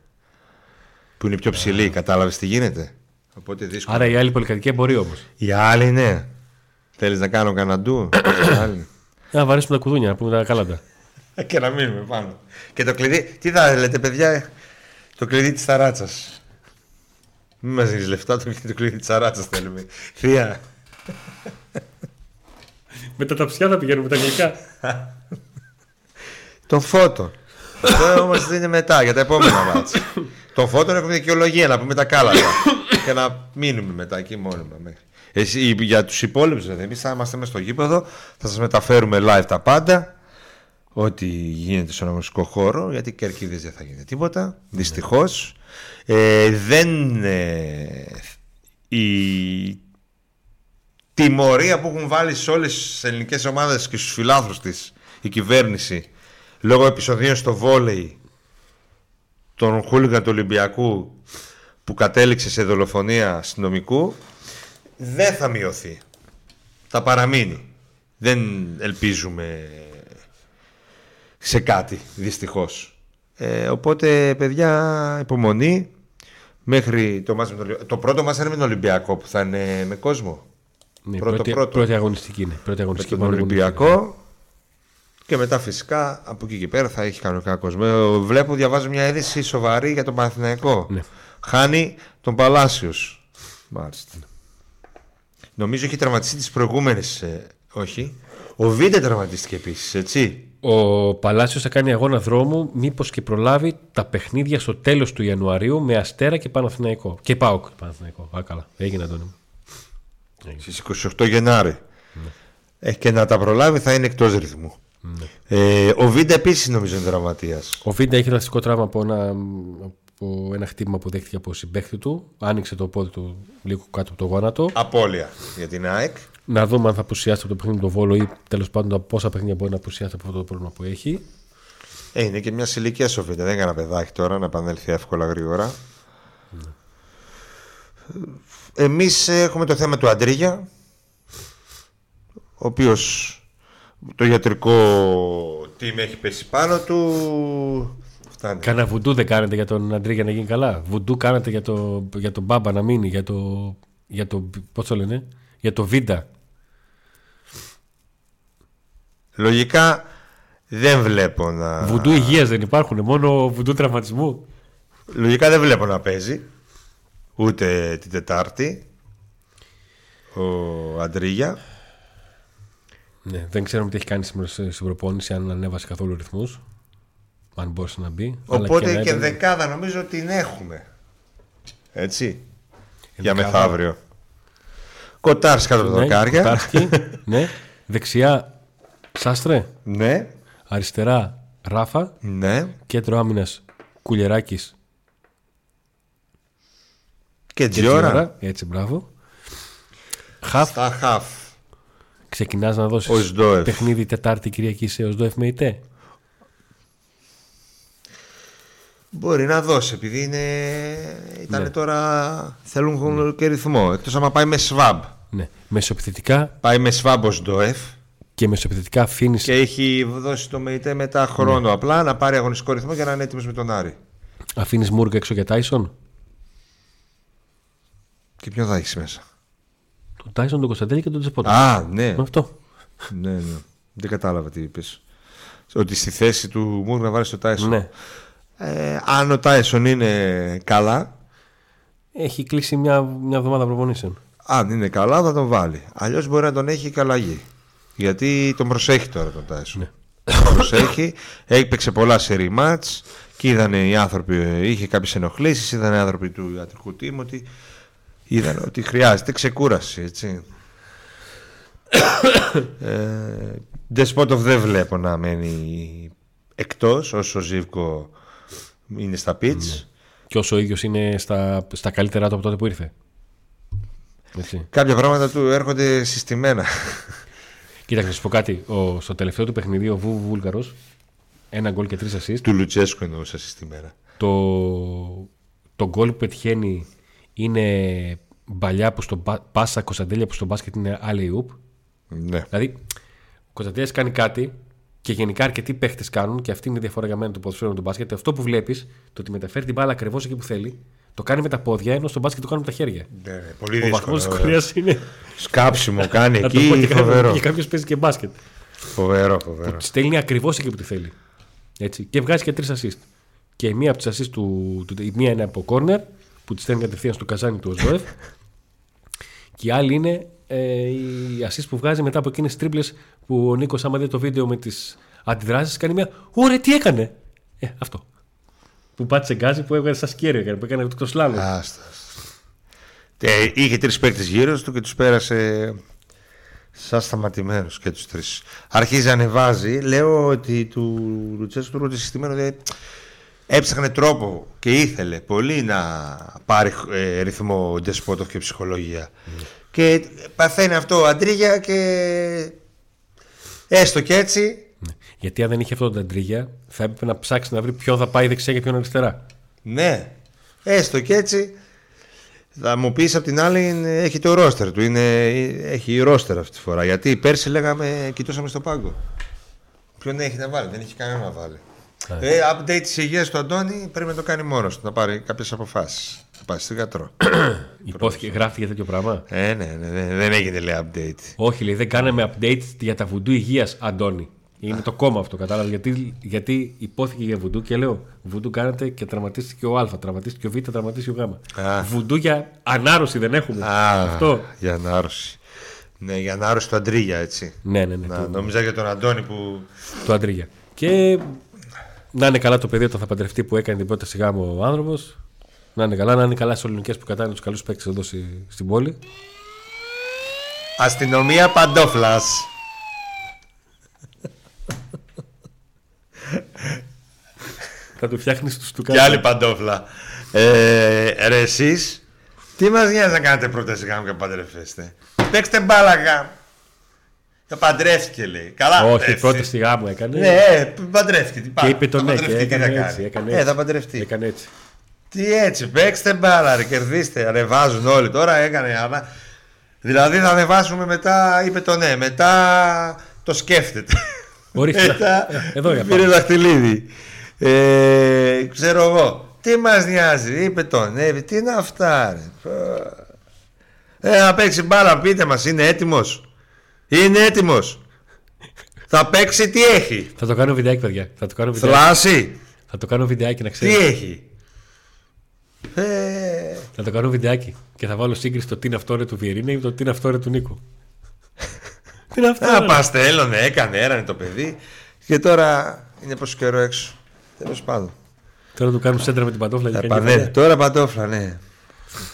Που είναι πιο ψηλή, κατάλαβες τι γίνεται; Οπότε δύσκολο. Άρα η άλλη πολυκατοικία μπορεί όμως. Η άλλη ναι. Θέλεις να κάνω κανένα ντου. Η άλλη. Να βαρέσουμε τα κουδούνια, να πούμε τα κάλαντα. Και να μείνουμε πάνω. Και το κλειδί. Τι θα λέτε, παιδιά, το κλειδί της ταράτσας. Μην μας δίνεις λεφτά, το, το κλειδί της ταράτσας θέλουμε. Θεία. Με τα ταψιά θα πηγαίνουμε τα αγγλικά. Τον φώτο. Αυτό όμως είναι μετά για τα επόμενα μάτια. Τον φώτο έχουμε δικαιολογία να πούμε τα κάλατα. και να μείνουμε μετά εκεί μόνιμα. μέχρι. Εσύ, για τους υπόλοιπους, εμείς θα είμαστε μέσα στο γήπεδο, θα σας μεταφέρουμε live τα πάντα. Ό,τι γίνεται στον αγωνιστικό χώρο, γιατί κερκίδε δεν θα γίνει τίποτα. Δυστυχώς. Ε, δεν. Ε, η τιμωρία που έχουν βάλει σε όλες τις ελληνικές ομάδες και στους φιλάθρους της η κυβέρνηση λόγω επεισοδίων στο βόλεϊ των χούλιγκαν του Ολυμπιακού που κατέληξε σε δολοφονία αστυνομικού δεν θα μειωθεί. Θα παραμείνει. Δεν ελπίζουμε σε κάτι δυστυχώς. Ε, οπότε παιδιά υπομονή μέχρι το, μάτς με τον Ολυ- το πρώτο μας είναι με τον Ολυμπιακό που θα είναι με κόσμο. Ναι, Πρώτο, πρώτη, πρώτο. πρώτη αγωνιστική είναι. Πρώτη με αγωνιστική τον μόνο Ολυμπιακό και μετά φυσικά από εκεί και πέρα θα έχει κανονικά κόσμο. Ε, Βλέπω, διαβάζω μια είδηση σοβαρή για τον Παναθηναϊκό. Ναι. Χάνει τον Παλάσιος. Μάλιστα. Νομίζω έχει τραυματιστεί τις προηγούμενες. ε, όχι. Ο Βίντε τραυματίστηκε επίσης, έτσι. Ο Παλάσιος θα κάνει αγώνα δρόμου, μήπως και προλάβει τα παιχνίδια στο τέλος του Ιανουαρίου με Αστέρα και Παναθηναϊκό. Και Πάοκ. Παναθηναϊκό. Α, καλά. Έγινε Αντώνη μου. Στις 28 Γενάρη. Έχει και να τα προλάβει θα είναι εκτός ρυθμού. Ε, ο Βίντε επίσης νομίζω είναι τραυματίας. Ο Βίντα έχει ραστικό τραύμα από ένα, από ένα χτύπημα που δέχτηκε από συμπέχτη του. Άνοιξε το πόδι του λίγο κάτω από το γόνατο. Απόλυα για την ΑΕΚ. Να δούμε αν θα απουσιάσει από το παιχνίδι του Βόλο ή τέλος πάντων τα πόσα παιχνίδια μπορεί να απουσιάσει από αυτό το πρόβλημα που έχει. Ε, είναι και μια ηλικία ο Βίντε. Δεν είναι κανένα παιδάκι τώρα να επανέλθει εύκολα γρήγορα. Εμείς έχουμε το θέμα του Αντρίγια ο οποίος το ιατρικό team έχει πέσει πάνω του. Φτάνει. Κάνα βουντού δεν κάνετε για τον Αντρί για να γίνει καλά; Βουντού κάνετε για, το, για τον Μπάμπα να μείνει, για το. Για το πώς το λένε, για το Βίντα. Λογικά δεν βλέπω να. Βουντού υγείας δεν υπάρχουν, μόνο βουντού τραυματισμού. Λογικά δεν βλέπω να παίζει. Ούτε την Τετάρτη. Ο Αντρίγια. Ναι, δεν ξέρουμε τι έχει κάνει σήμερα στη- στην προπόνηση, αν ανέβασε καθόλου ρυθμούς. Αν μπορούσε να μπει. Αλλά Οπότε να και, ήταν- δεκάδα νομίζω ότι την έχουμε. Έτσι. Για δεκάδα. μεθαύριο. Κοτάρς κάτω από τα Ναι, δοκάρια. Κοτάρσκι, ναι. Δεξιά Σάστρε. Ναι. Αριστερά Ράφα. Ναι. Κέντρο άμυνας Κουλεράκη Και και Τζιόρα. Τζιόρα. Έτσι, μπράβο. Χαφ. Στα χαφ. Ξεκινάς να Ο δώσει Σντόεφ. παιχνίδι Τετάρτη Κυριακή σε Οσδόεφ με ητέ. Μπορεί να δώσει επειδή είναι... ήταν Ναι. τώρα θέλουν και ρυθμό. Εκτός άμα πάει με σβάμπ. Ναι. Μεσοπιθετικά Πάει με σβάμπ ως ντοεφ και μεσοπιθετικά αφήνει. και έχει δώσει το ΜΕΙΤΕ μετά χρόνο απλά να πάρει αγωνιστικό ρυθμό για να είναι έτοιμος με τον Άρη. Αφήνεις Μούργα έξω για Τάισον; Και ποιον θα έχεις μέσα; Τον Τάισον, τον Κωνσταντέλη και τον Τζεπότα. Α, ναι. Με αυτό. ναι, ναι. Δεν κατάλαβα τι είπες. Ότι στη θέση του Μούρ να βάλει το Τάισον. Ναι. Ε, αν ο Τάισον είναι καλά, Έχει κλείσει μια, μια εβδομάδα προπονήσεων. αν είναι καλά θα τον βάλει. Αλλιώς μπορεί να τον έχει και αλλαγή. Γιατί τον προσέχει τώρα τον Τάισον. Ναι. Τον προσέχει. Έπαιξε πολλά σε μάτς και είδαν οι άνθρωποι, είχε κάποιες ενοχλήσεις, είδαν οι άνθρωποι του ιατρικού τίμου ότι είδαν ότι χρειάζεται ξεκούραση. Έτσι. ε, Ντεσπότοφ δεν βλέπω να μένει εκτός όσο ο Ζίβκο είναι στα πιτς. Και όσο ο ίδιος είναι στα, στα καλύτερά του από τότε που ήρθε. Έτσι. Κάποια πράγματα του έρχονται συστημένα. Κοίταξε, να σου πω κάτι. Ο, στο τελευταίο του παιχνίδι, ο Βούβου Βούλγαρος, ένα γκολ και τρεις assist. του Λουτσέσκου εννοούσα συστημένα. Το, το γκολ που πετυχαίνει είναι μπαλιά που στο μπα- πάσα Κωνσταντέλια που στο μπάσκετ είναι άλλη ουπ. Ναι. Δηλαδή, ο Κωνσταντέλιας κάνει κάτι και γενικά αρκετοί παίχτες κάνουν και αυτή είναι η διαφορά για μένα του ποδοσφαίρου με τον μπάσκετ. Αυτό που βλέπεις, το ότι μεταφέρει την μπάλα ακριβώς εκεί που θέλει, το κάνει με τα πόδια ενώ στο μπάσκετ το κάνει με τα χέρια. Ναι, πολύ Ο βαθμός δύσκολο. δυσκολία είναι. Σκάψιμο κάνει Να το πω εκεί, και φοβερό. κάποιος παίζει και μπάσκετ. Φοβερό, φοβερό. Τη στέλνει ακριβώς εκεί που τη θέλει. Έτσι. Και βγάζει και τρεις assist. Και η μία από τις assist του, του, η μία είναι από corner που της στέλνει κατευθείαν στο καζάνι του Οσδόεφ. και η άλλη είναι ε, η assist που βγάζει μετά από εκείνες τι τρίπλες που ο Νίκος, άμα δει το βίντεο με τις αντιδράσεις, κάνει μια. Ωραία, τι έκανε! Ε, αυτό. Που πάτησε γκάζι που έβγαλε σαν σκέριο, έκανε, που έκανε το σλάλο. Άστα. άστα. Ε, είχε τρεις παίκτες γύρω του και τους πέρασε σαν σταματημένους και τους τρεις. Αρχίζει να ανεβάζει. Λέω ότι του Λουτσέσκου του συστημένο δηλαδή, έψαχνε τρόπο και ήθελε πολύ να πάρει ε, ρυθμό Ντεσπότοφ και ψυχολογία. Και παθαίνει αυτό αντρίγια και έστω και έτσι Ναι. Γιατί αν δεν είχε αυτό το ταντρίγια, θα έπρεπε να ψάξει να βρει ποιον θα πάει δεξιά και ποιον αριστερά. Ναι, έστω και έτσι. Θα μου πεις απ' την άλλη είναι- έχει το ρόστερ του. Είναι, έχει ρόστερ αυτή τη φορά. Γιατί πέρσι λέγαμε, κοιτούσαμε στο πάγκο. Ποιον έχει να βάλει, δεν έχει κανένα να βάλει. Ε, update της υγείας του Αντώνη πρέπει να το κάνει μόνος του, να πάρει κάποιες αποφάσεις. Θα πάει στον γιατρό. Υπόθηκε, γράφει για τέτοιο πράγμα; ε, ναι, ναι, ναι, δεν έγινε λέει update. Όχι, λέει, δεν κάναμε update για τα βουντού υγείας, Αντώνη. Είναι το κόμμα αυτό, κατάλαβες. Γιατί, γιατί υπόθηκε για βουντού και λέω: Βουντού κάνατε και τραυματίστηκε ο Α, τραυματίστηκε ο Β, τραυματίστηκε ο Γ. Α. Βουντού για ανάρρωση δεν έχουμε. Α, αυτό. για ανάρρωση. Ναι, για ανάρρωση του Αντρίγια, έτσι. Ναι, ναι, ναι. Να, το, νόμιζα για τον Αντώνη που. το αντρίγια. Και να είναι καλά το παιδί όταν θα παντρευτεί που έκανε την πρόταση γάμου ο άνθρωπος. Να είναι καλά, να είναι καλά στι Ελληνικέ που κατάνε τους καλούς παίκτες εδώ στη- στην πόλη. Αστυνομία παντόφλας. Θα του φτιάχνεις τους του Και άλλη παντόφλα. Ε, ρε εσείς, τι μας νοιάζει να κάνετε πρόταση γάμου και παντρευτείτε. Παίξτε μπάλα γάμου. Και παντρεύτηκε λέει. Καλά. Όχι, παντρεύτηκε. πρώτη στη γάμου έκανε. Ναι, ε, παντρεύτηκε. Τι Και πάει. είπε το Θα ναι και παντρευτεί, τι έκανε θα έτσι, κάνει. έκανε Ε, έτσι. θα παντρευτεί. Έκανε έτσι. Τι έτσι, παίξτε μπάλα, ρε, κερδίστε. Ανεβάζουν όλοι. Τώρα έκανε. ανα- Δηλαδή θα ανεβάσουμε μετά, είπε το ναι. Μετά το σκέφτεται. Ορίστε. Μετά Ε, εδώ για πήρε πάμε. δαχτυλίδι. Ε, ξέρω εγώ. Τι μας νοιάζει, είπε το ναι. Τι είναι αυτά, ρε. Πω. Ε, να παίξει μπάλα, πείτε μας, είναι έτοιμος. Είναι έτοιμος. Θα παίξει τι έχει. Θα το κάνω βιντεάκι, παιδιά. Θα το κάνω βιντεάκι, Θλάση. θα το κάνω βιντεάκι να Τι ξέρει. έχει. Ε, Θα το κάνω βιντεάκι. Και θα βάλω σύγκριση το τι είναι αυτό ρε του Βιερίνε ή το τι είναι αυτό ρε του Νίκου. τι είναι αυτό. Α, ρε. παστέλωνε, έκανε, έρανε το παιδί. Και τώρα είναι πόσο καιρό έξω. Τέλος πάντων. Τώρα του κάνουν σέντρα με την παντόφλα και Ε, κάνει πα- ναι, κεφαλιά. τώρα παντόφλα, ναι.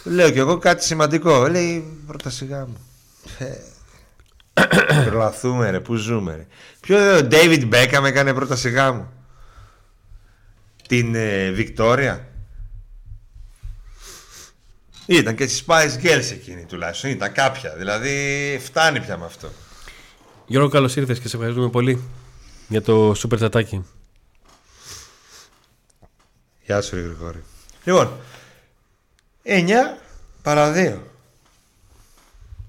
Λέω κι εγώ κάτι σημαντικό. Λέει πρώτα σιγά μου. Προλαθούμε ρε, πού ζούμε ρε. Ποιο ο David Beckham έκανε πρώτα σιγά μου; Την ε, Βικτόρια. Ήταν και στις Spice Girls εκείνη τουλάχιστον. Ήταν κάποια. Δηλαδή φτάνει πια με αυτό. Γιώργο, καλώς ήρθες και σε ευχαριστούμε πολύ για το σούπερ τσατάκι. Γεια σου, Γρηγόρη. Λοιπόν, 9 παρά 2.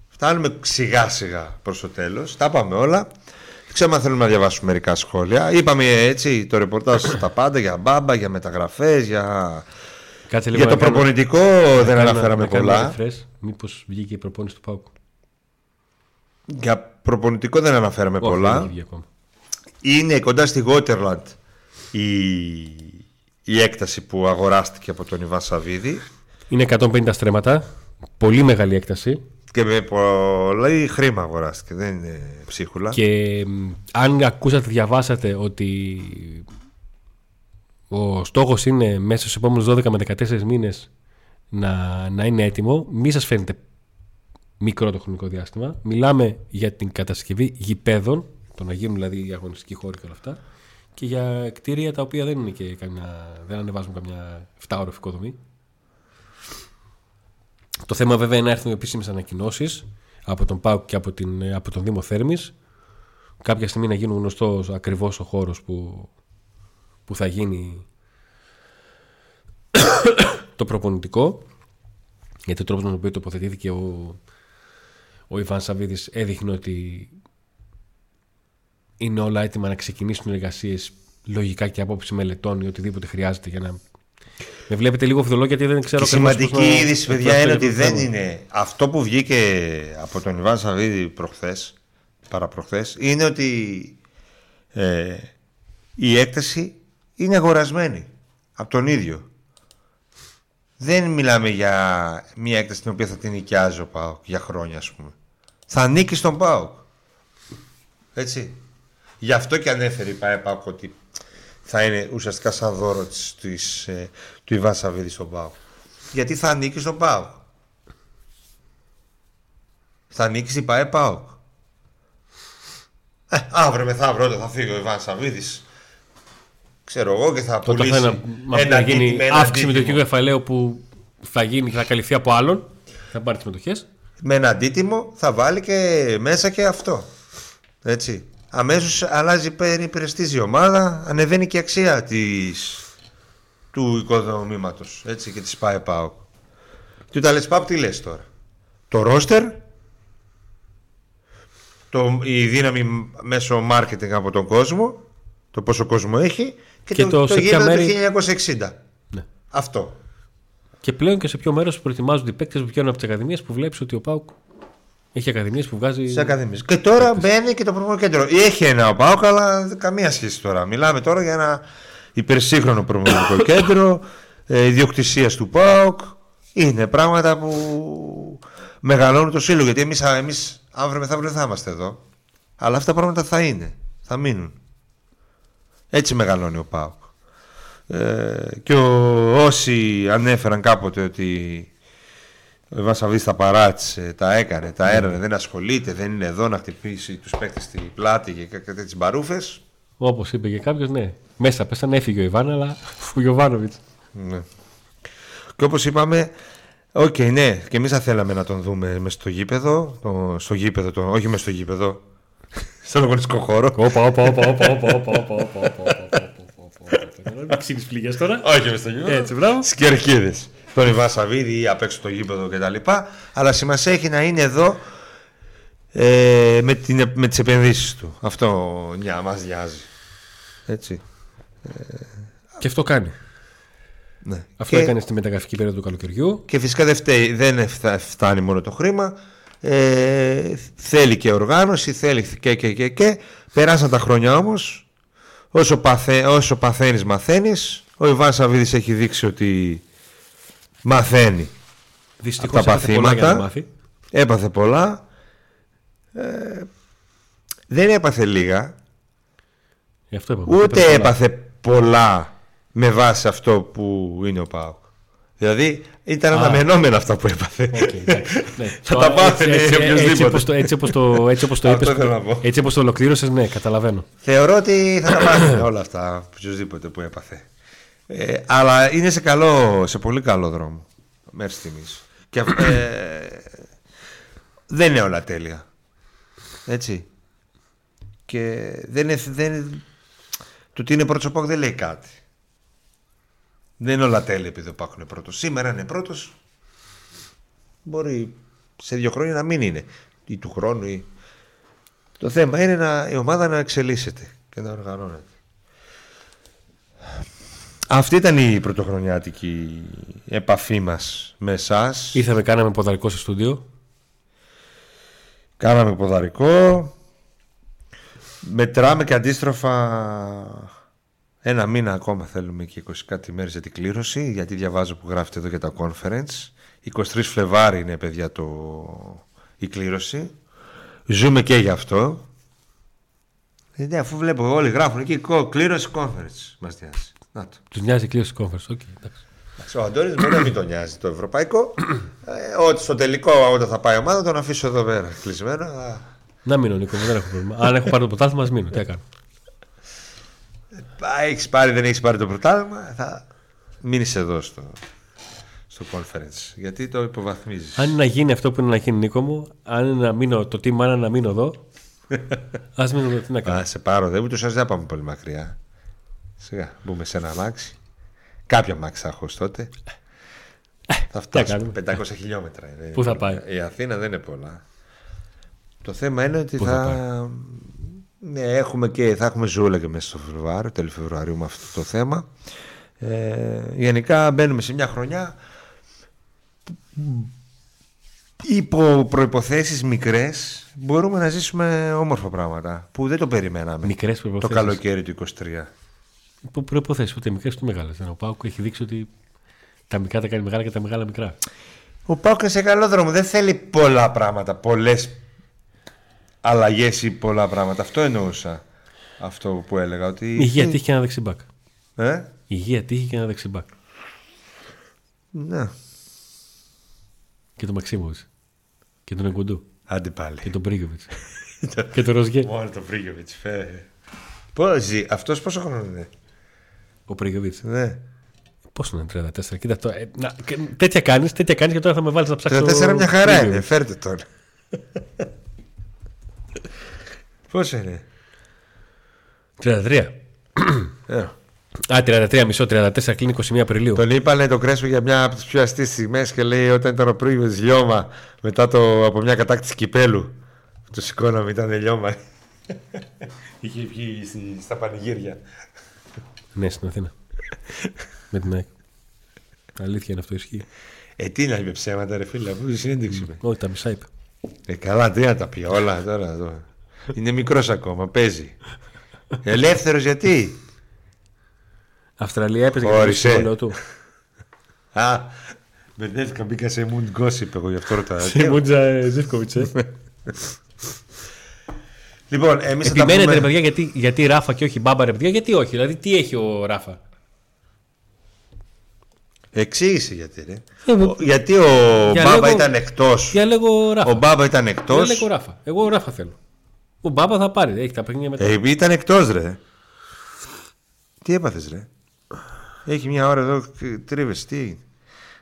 Φτάνουμε σιγά σιγά προς το τέλος. Τα πάμε όλα. Δεν ξέρω αν θέλουμε να διαβάσουμε μερικά σχόλια. Είπαμε έτσι το ρεπορτάζ στα πάντα για μπάμπα, για μεταγραφές, για, Κάτσε για το να κάνω- προπονητικό να δεν κάνω- αναφέραμε να κάνω πολλά. refresh. Μήπως βγήκε η προπόνηση του Πάουκ. Για προπονητικό δεν αναφέραμε Όχι, δεν πολλά. έχει βγει ακόμα. Είναι κοντά στη Γότερλαντ η, η έκταση που αγοράστηκε από τον Ιβάν Σαββίδη Είναι 150 στρέμματα. Πολύ μεγάλη έκταση. και με πολύ χρήμα αγοράστηκε. Δεν είναι ψίχουλα. Και μ, αν ακούσατε, διαβάσατε ότι ο στόχος είναι μέσα στους επόμενους 12 με 14 μήνες να, να είναι έτοιμο, μη σας φαίνεται μικρό το χρονικό διάστημα. Μιλάμε για την κατασκευή γηπέδων, το να γίνουν δηλαδή οι αγωνιστικοί χώροι και όλα αυτά, και για κτίρια τα οποία δεν είναι και καμιά, δεν ανεβάζουν καμιά 7 ώρο οικοδομή. Το θέμα βέβαια είναι να έρθουν επίσημες ανακοινώσεις από τον ΠΑΟΚ και από, την, από τον Δήμο Θέρμης κάποια στιγμή να γίνουν γνωστός ακριβώς ο χώρος που, που θα γίνει το προπονητικό γιατί ο τρόπος με τον οποίο τοποθετήθηκε ο, ο Ιβάν Σαββίδης έδειχνε ότι είναι όλα έτοιμα να ξεκινήσουν οι εργασίες λογικά και απόψη μελετών ή οτιδήποτε χρειάζεται για να με βλέπετε λίγο φιδωλό γιατί δεν ξέρω Και ακριβώς σημαντική πώς να είδηση, παιδιά, εκφραστώ είναι για ότι το δεν θέμα. είναι. Αυτό που βγήκε από τον Ιβάν Σαββίδη προχθές, παραπροχθές, είναι ότι ε, η έκταση είναι αγορασμένη από τον ίδιο. Δεν μιλάμε για μια έκταση την οποία θα την νοικιάζει ο ΠΑΟΚ για χρόνια, ας πούμε. Θα ανήκει στον ΠΑΟΚ. Έτσι. Γι' αυτό και ανέφερε η ΠΑΕ ΠΑΟΚ ότι θα είναι ουσιαστικά σαν δώρο της, της, ε, του Ιβάν Σαββίδη στον ΠΑΟΚ. Γιατί θα ανήκει στον ΠΑΟΚ. Θα ανήκει στην ΠΑΕ ΠΑΟΚ. Ε, αύριο μεθαύριο όταν θα φύγει ο Ιβάν Σαββίδης ξέρω εγώ και θα Τότε πουλήσει θα είναι, μα θα γίνει αντίτιμο- ένα αύξηση με το αντίτιμο. κύριο κεφαλαίου που θα γίνει και θα καλυφθεί από άλλον. Θα πάρει τις μετοχέ. με ένα αντίτιμο θα βάλει και μέσα και αυτό. Έτσι. Αμέσως αλλάζει περιπρεστής η ομάδα, ανεβαίνει και η αξία της, του οικοδομήματος έτσι, και της ΠΑΕ ΠΑΟΚ. Του Ταλες ΠΑΠ τι λες τώρα; Το ρόστερ, το, η δύναμη μέσω marketing από τον κόσμο, το πόσο κόσμο έχει και, Και το, το το, σε ποια γήπεδο μέρη- του 1960. Ναι. Αυτό. Και πλέον και σε ποιο μέρος προετοιμάζονται οι παίκτες που βγαίνουν από τις ακαδημίες που βλέπεις ότι ο Πάουκ έχει ακαδημίες που βγάζει. Στι ακαδημίες. Και τώρα μπαίνει και το προπονητικό κέντρο. Έχει ένα ο Πάοκ, αλλά καμία σχέση τώρα. Μιλάμε τώρα για ένα υπερσύγχρονο προπονητικό κέντρο, ε, ιδιοκτησίας του ΠΑΟΚ. Είναι πράγματα που μεγαλώνουν το σύλλογο. Γιατί εμείς εμείς, αύριο μεθαύριο δεν θα είμαστε εδώ. Αλλά αυτά τα πράγματα θα είναι. Θα μείνουν. Έτσι μεγαλώνει ο ΠΑΟΚ. Ε, και ο, όσοι ανέφεραν κάποτε ότι ο Ιβάν Σαββίδης τα παράτησε, τα έκανε, τα έρανε, δεν ασχολείται, δεν είναι εδώ να χτυπήσει τους παίκτες στην πλάτη και κάτι τέτοιες μπαρούφες. Όπως είπε και κάποιος, ναι. Μέσα πέσανε, έφυγε ο Ιβάν, αλλά ο Γιωβάνοβιτς. Ναι. Και όπως είπαμε, οκ, ναι, και εμείς θα θέλαμε να τον δούμε μες στο γήπεδο, το, στο γήπεδο, το, όχι μες στο γήπεδο, στον αγωνιστικό χώρο. Όπα, όπα, όπα, όπα, όπα, όπα, όπα, όπα. Τώρα. Όχι, μες στο γήπεδο. Έτσι, μπράβο. Σκερκίδης. Τον Ιβάσαβίδη ή απ' έξω το γήπεδο κτλ. Αλλά σημασία έχει να είναι εδώ ε, με, την, με τις επενδύσεις του. Αυτό μα μας νοιάζει. Έτσι. Και αυτό κάνει. Ναι. Αυτό και... έκανε στη μεταγραφική περίοδο του καλοκαιριού. Και φυσικά δεν, φταίει, δεν φτάνει μόνο το χρήμα. Ε, θέλει και οργάνωση, θέλει και και και και. Περάσαν τα χρόνια όμως. Όσο, παθε, όσο παθαίνεις μαθαίνεις. Ο Ιβάν Σαββίδης έχει δείξει ότι μαθαίνει. Δυστυχώς Αυτά έπαθε πολλά για να παθήματα. μάθει. Έπαθε πολλά. Ε, δεν έπαθε λίγα. Γι' αυτό είπαμε. Ούτε πολλά. έπαθε πολλά με βάση αυτό που είναι ο ΠΑΟΚ. Δηλαδή ήταν Α. αναμενόμενα αυτά που έπαθε. Οκ, εντάξει, ναι. Θα Τώρα, τα πάθαινε έτσι- έτσι- οποιοσδήποτε. Έτσι όπως το, έτσι όπως το, έτσι όπως το Αυτό είπες, θέλω να πω. έτσι όπως το ολοκλήρωσες, ναι, καταλαβαίνω. Θεωρώ ότι θα τα πάθαινε όλα αυτά οποιοδήποτε που έπαθε. Ε, αλλά είναι σε, καλό, σε πολύ καλό δρόμο μέχρι στιγμής. Και αυ- ε, δεν είναι όλα τέλεια. Έτσι. Και δεν είναι, δεν, το ότι είναι πρώτος ο ΠΑΟΚ δεν λέει κάτι. Δεν είναι όλα τέλεια επειδή ο Πάκο είναι πρώτος. Σήμερα είναι πρώτος. Μπορεί σε δύο χρόνια να μην είναι. Ή του χρόνου. Ή... Το θέμα είναι να, η ομάδα να εξελίσσεται και να οργανώνεται. Αυτή ήταν η πρωτοχρονιάτικη επαφή μας με εσάς. Ήρθαμε, κάναμε ποδαρικό στο στούντιο. Κάναμε ποδαρικό. Μετράμε και αντίστροφα ένα μήνα ακόμα θέλουμε και 20 κάτι μέρες για την κλήρωση γιατί διαβάζω που γράφετε εδώ για τα conference 23 Φλεβάρι είναι παιδιά το... η κλήρωση Ζούμε και γι' αυτό ε, ναι, αφού βλέπω όλοι γράφουν εκεί κλήρωση conference μας νοιάζει να το. Τους νοιάζει η κλήρωση conference, okay, εντάξει. Ο Αντώνης μπορεί να μην τον νοιάζει το ευρωπαϊκό ε, ότι στο τελικό όταν θα πάει η ομάδα τον αφήσω εδώ πέρα κλεισμένο να μείνω Νίκο, δεν έχω πρόβλημα. Αν έχω πάρει το πρωτάθλημα, μείνω. Τι έκανα. Έχεις πάρει, δεν έχεις πάρει το πρωτάθλημα, θα μείνεις εδώ στο, στο conference. Γιατί το υποβαθμίζεις. Αν είναι να γίνει αυτό που είναι να γίνει, Νίκο μου, αν είναι να μείνω, το τι μάνα να μείνω εδώ, ας μείνω εδώ. Τι να κάνω. Α σε πάρω, δεν ούτως δεν πάμε πολύ μακριά. Σιγά, μπούμε σε ένα αμάξι. Κάποια αμάξι θα έχω τότε. Ε, θα φτάσουμε 500 χιλιόμετρα. Πού θα πάει; Η Αθήνα δεν είναι πολλά. Το θέμα είναι ότι θα, ναι, έχουμε και, θα έχουμε ζούλα και μέσα στο Φεβρουάριο, τέλειο Φεβρουαρίου με αυτό το θέμα. Ε, γενικά μπαίνουμε σε μια χρονιά υπό προϋποθέσεις μικρές μπορούμε να ζήσουμε όμορφα πράγματα που δεν το περιμέναμε μικρές το καλοκαίρι του 23 υπό προϋποθέσεις ούτε μικρές ούτε μεγάλες. Ο Πάουκ έχει δείξει ότι τα μικρά τα κάνει μεγάλα και τα μεγάλα μικρά. Ο Πάουκ είναι σε καλό δρόμο δεν θέλει πολλά πράγματα πολλές αλλαγές ή πολλά πράγματα. Αυτό εννοούσα. Αυτό που έλεγα. Ότι... Η υγεία τύχει και ένα δεξιμπάκ. Ε; Η υγεία τύχει και ένα δεξιμπάκ. Ναι. Και τον Μαξίμοβιτ. Και τον Εγκουντού. Άντε πάλι. Και τον Πρίγκοβιτ. και τον Ροζιέ. Μόνο τον Πρίγκοβιτ. Πώ ζει, αυτός πόσο χρόνο είναι; Ο Πρίγκοβιτ. Ναι. Πόσο είναι 34. Κοίτα, το, ε, να, και, τέτοια κάνεις, τέτοια κάνεις και τώρα θα με βάλεις να ψάξω. 34 μια χαρά είναι, φέρτε τον. Πόσο είναι; 33. Yeah. Α, 33, μισό, 34, κλείνει 21 Απριλίου. Τον είπανε το Κρέσπο για μια από τις πιο αστείε στιγμές και λέει όταν ήταν ο πρώην λιώμα μετά το, από μια κατάκτηση κυπέλου. Το σηκώναμε, ήταν λιώμα. Είχε βγει στα πανηγύρια. Ναι, στην Αθήνα. Με την ΑΕΚ. Αλήθεια είναι αυτό, ισχύει. Ε, τι να είπε ψέματα, ρε φίλε, αφού η συνέντευξη με. Όχι, τα μισά είπε. Ε, καλά, τι να τα πει όλα τώρα. τώρα. Είναι μικρός ακόμα, παίζει. Ελεύθερος γιατί; Αυστραλία έπαιζε για το συμβόλαιο του. Α, μπερδεύτηκα, μπήκα σε Μουντ Γκόσιπ εγώ γι' αυτό ρωτάω. Σε Μουντζα Ζήφκοβιτ, ε. Λοιπόν, εμείς θα πούμε... ρε παιδιά, γιατί, γιατί Ράφα και όχι Μπάμπα, ρε παιδιά, γιατί όχι. Δηλαδή, τι έχει ο Ράφα; Εξήγησε γιατί, ρε. Ε, γιατί ο Μπάμπα λέγω, ήταν εκτός. Για λέγω Ράφα. Ο Μπάμπα ήταν εκτός. Για λέγω Ράφα. Εγώ Ράφα θέλω. Ο Μπάμπα θα πάρει, έχει τα παιχνίδια μετά. Ε, ήταν εκτός, ρε. Τι έπαθες, ρε. Έχει μια ώρα εδώ τρίβες. Τι;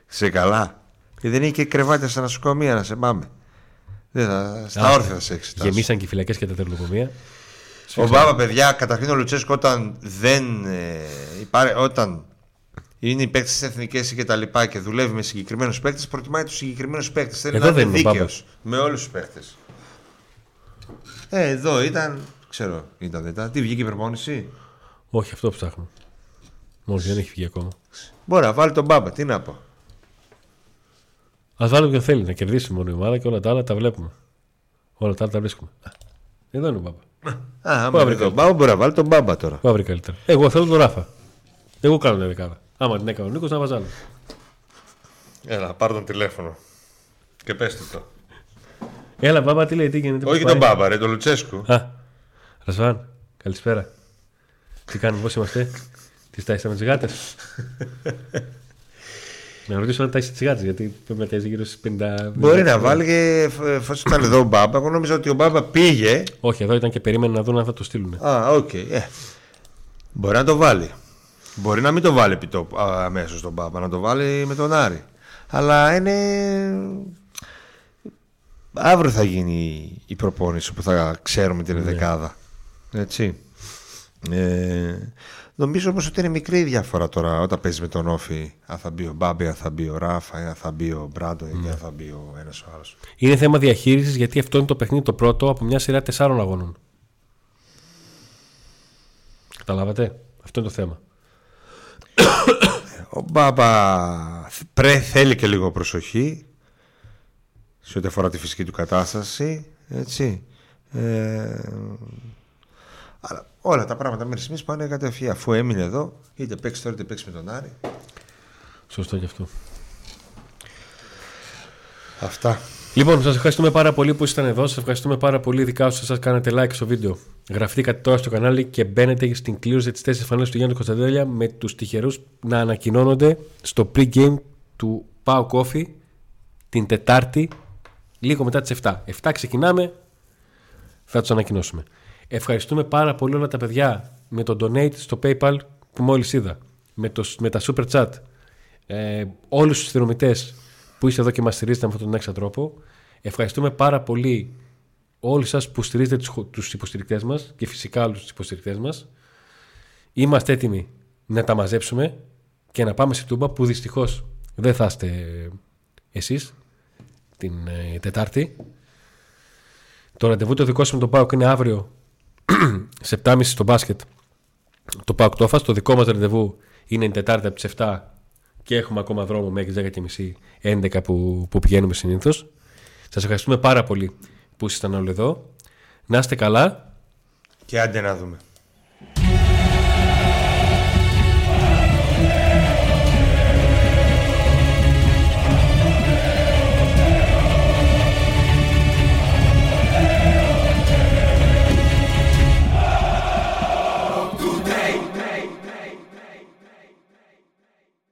Σε καλά. Και δεν έχει και κρεβάτια στα νοσοκομεία να σε πάμε. Δεν θα, στα όρθια θα σε εξετάσω. Γεμίσαν και οι φυλακέ και τα τερνοκομεία. Ο Μπάμπα, παιδιά, καταρχήν ο Λουτσέσκο όταν δεν. Ε, υπάρε, όταν είναι οι της εθνικέ και τα λοιπά και δουλεύει με συγκεκριμένους παίκτες, προτιμάει τους συγκεκριμένους παίκτες. Θέλει να είναι δίκαιος με όλους τους παίκτες. Ε, εδώ ήταν. Ξέρω, ήταν, ήταν. Τι βγήκε η προπόνηση; Όχι, αυτό ψάχνω. Μόλις δεν έχει βγει ακόμα. Μπορεί να βάλει τον μπάμπα, τι να πω. Α βάλει ποιον θέλει να κερδίσει μόνο η ομάδα και όλα τα άλλα τα βλέπουμε. Όλα τα άλλα τα βρίσκουμε. Εδώ είναι ο μπάμπα. Α, άμα βρει τον μπάμπα, μπορεί να βάλει τον μπάμπα τώρα. Πού βρει καλύτερα. Εγώ θέλω τον Ράφα. Εγώ κάνω την δεκάδα. Άμα την έκανε ο Νίκος, να βαζάλω. Έλα, πάρ τον τηλέφωνο. Και πες του το. Έλα, μπάμπα, τι λέει, τι γίνεται. Όχι τον μπάμπα, ρε, τον Λουτσέσκου. Α, Ρασβάν, καλησπέρα. τι κάνουμε, πώς είμαστε; Τι τάισα με τις γάτες; Να ρωτήσω αν τάισε τις γάτες, γιατί πρέπει να τάισε γύρω στις 50. Μπορεί να βάλει και εφόσον ήταν εδώ ο Μπάμπα. Εγώ νόμιζα ότι ο Μπάμπα πήγε. Όχι, εδώ ήταν και περίμενε να δουν αν θα το στείλουν. Α, OK. Okay. Ε. Μπορεί να το βάλει. Μπορεί να μην το βάλει αμέσως τον Μπάμπα, να το βάλει με τον Άρη. Αλλά είναι Αύριο θα γίνει η προπόνηση που θα ξέρουμε την ναι. δεκάδα. Έτσι. Ε, νομίζω όμως ότι είναι μικρή η διαφορά τώρα όταν παίζει με τον ΟΦΗ. Αν θα μπει ο Μπάμπη, αν θα μπει ο Ράφα, αν θα μπει ο Μπράντο ή αν θα μπει ο ένας ο άλλος. Είναι θέμα διαχείρισης γιατί αυτό είναι το παιχνίδι το πρώτο από μια σειρά τεσσάρων αγώνων. Καταλάβατε; Αυτό είναι το θέμα. Ο Μπάμπα πρέ, θέλει και λίγο προσοχή σε ό,τι αφορά τη φυσική του κατάσταση. Έτσι. Ε, αλλά όλα τα πράγματα μέχρι στιγμής πάνε κατευθείαν. Αφού έμεινε εδώ, είτε παίξει τώρα είτε παίξει με τον Άρη. Σωστό και αυτό. Αυτά. Λοιπόν, σας ευχαριστούμε πάρα πολύ που ήσασταν εδώ. Σας ευχαριστούμε πάρα πολύ, ειδικά όσοι σας κάνετε like στο βίντεο. Γραφτήκατε τώρα στο κανάλι και μπαίνετε στην κλήρωση της 4 φανέλε του Γιάννη Κωνσταντέλια με τους τυχερούς να ανακοινώνονται στο pre-game του Pau Coffee την Τετάρτη, λίγο μετά τις 7. 7 ξεκινάμε, θα τους ανακοινώσουμε. Ευχαριστούμε πάρα πολύ όλα τα παιδιά με το donate στο PayPal που μόλις είδα. Με, το, με τα super chat. Ε, Όλους τους θερμητέ που είστε εδώ και μας στηρίζετε με αυτόν τον έξω τρόπο. Ευχαριστούμε πάρα πολύ όλοι σας που στηρίζετε τους υποστηρικτές μας και φυσικά όλους τους υποστηρικτές μας. Είμαστε έτοιμοι να τα μαζέψουμε και να πάμε σε τούμπα που δυστυχώς δεν θα είστε εσείς την ε, Τετάρτη. Το ραντεβού το δικό σας με τον Πάοκ είναι αύριο σε 7.30 στο μπάσκετ. Το Πάοκ Τόφας. Το δικό μας ραντεβού είναι την Τετάρτη από τις 7 και έχουμε ακόμα δρόμο μέχρι 10.30 11 που, που πηγαίνουμε συνήθως. Σας ευχαριστούμε πάρα πολύ που ήσασταν όλοι εδώ. Να είστε καλά. Και άντε να δούμε.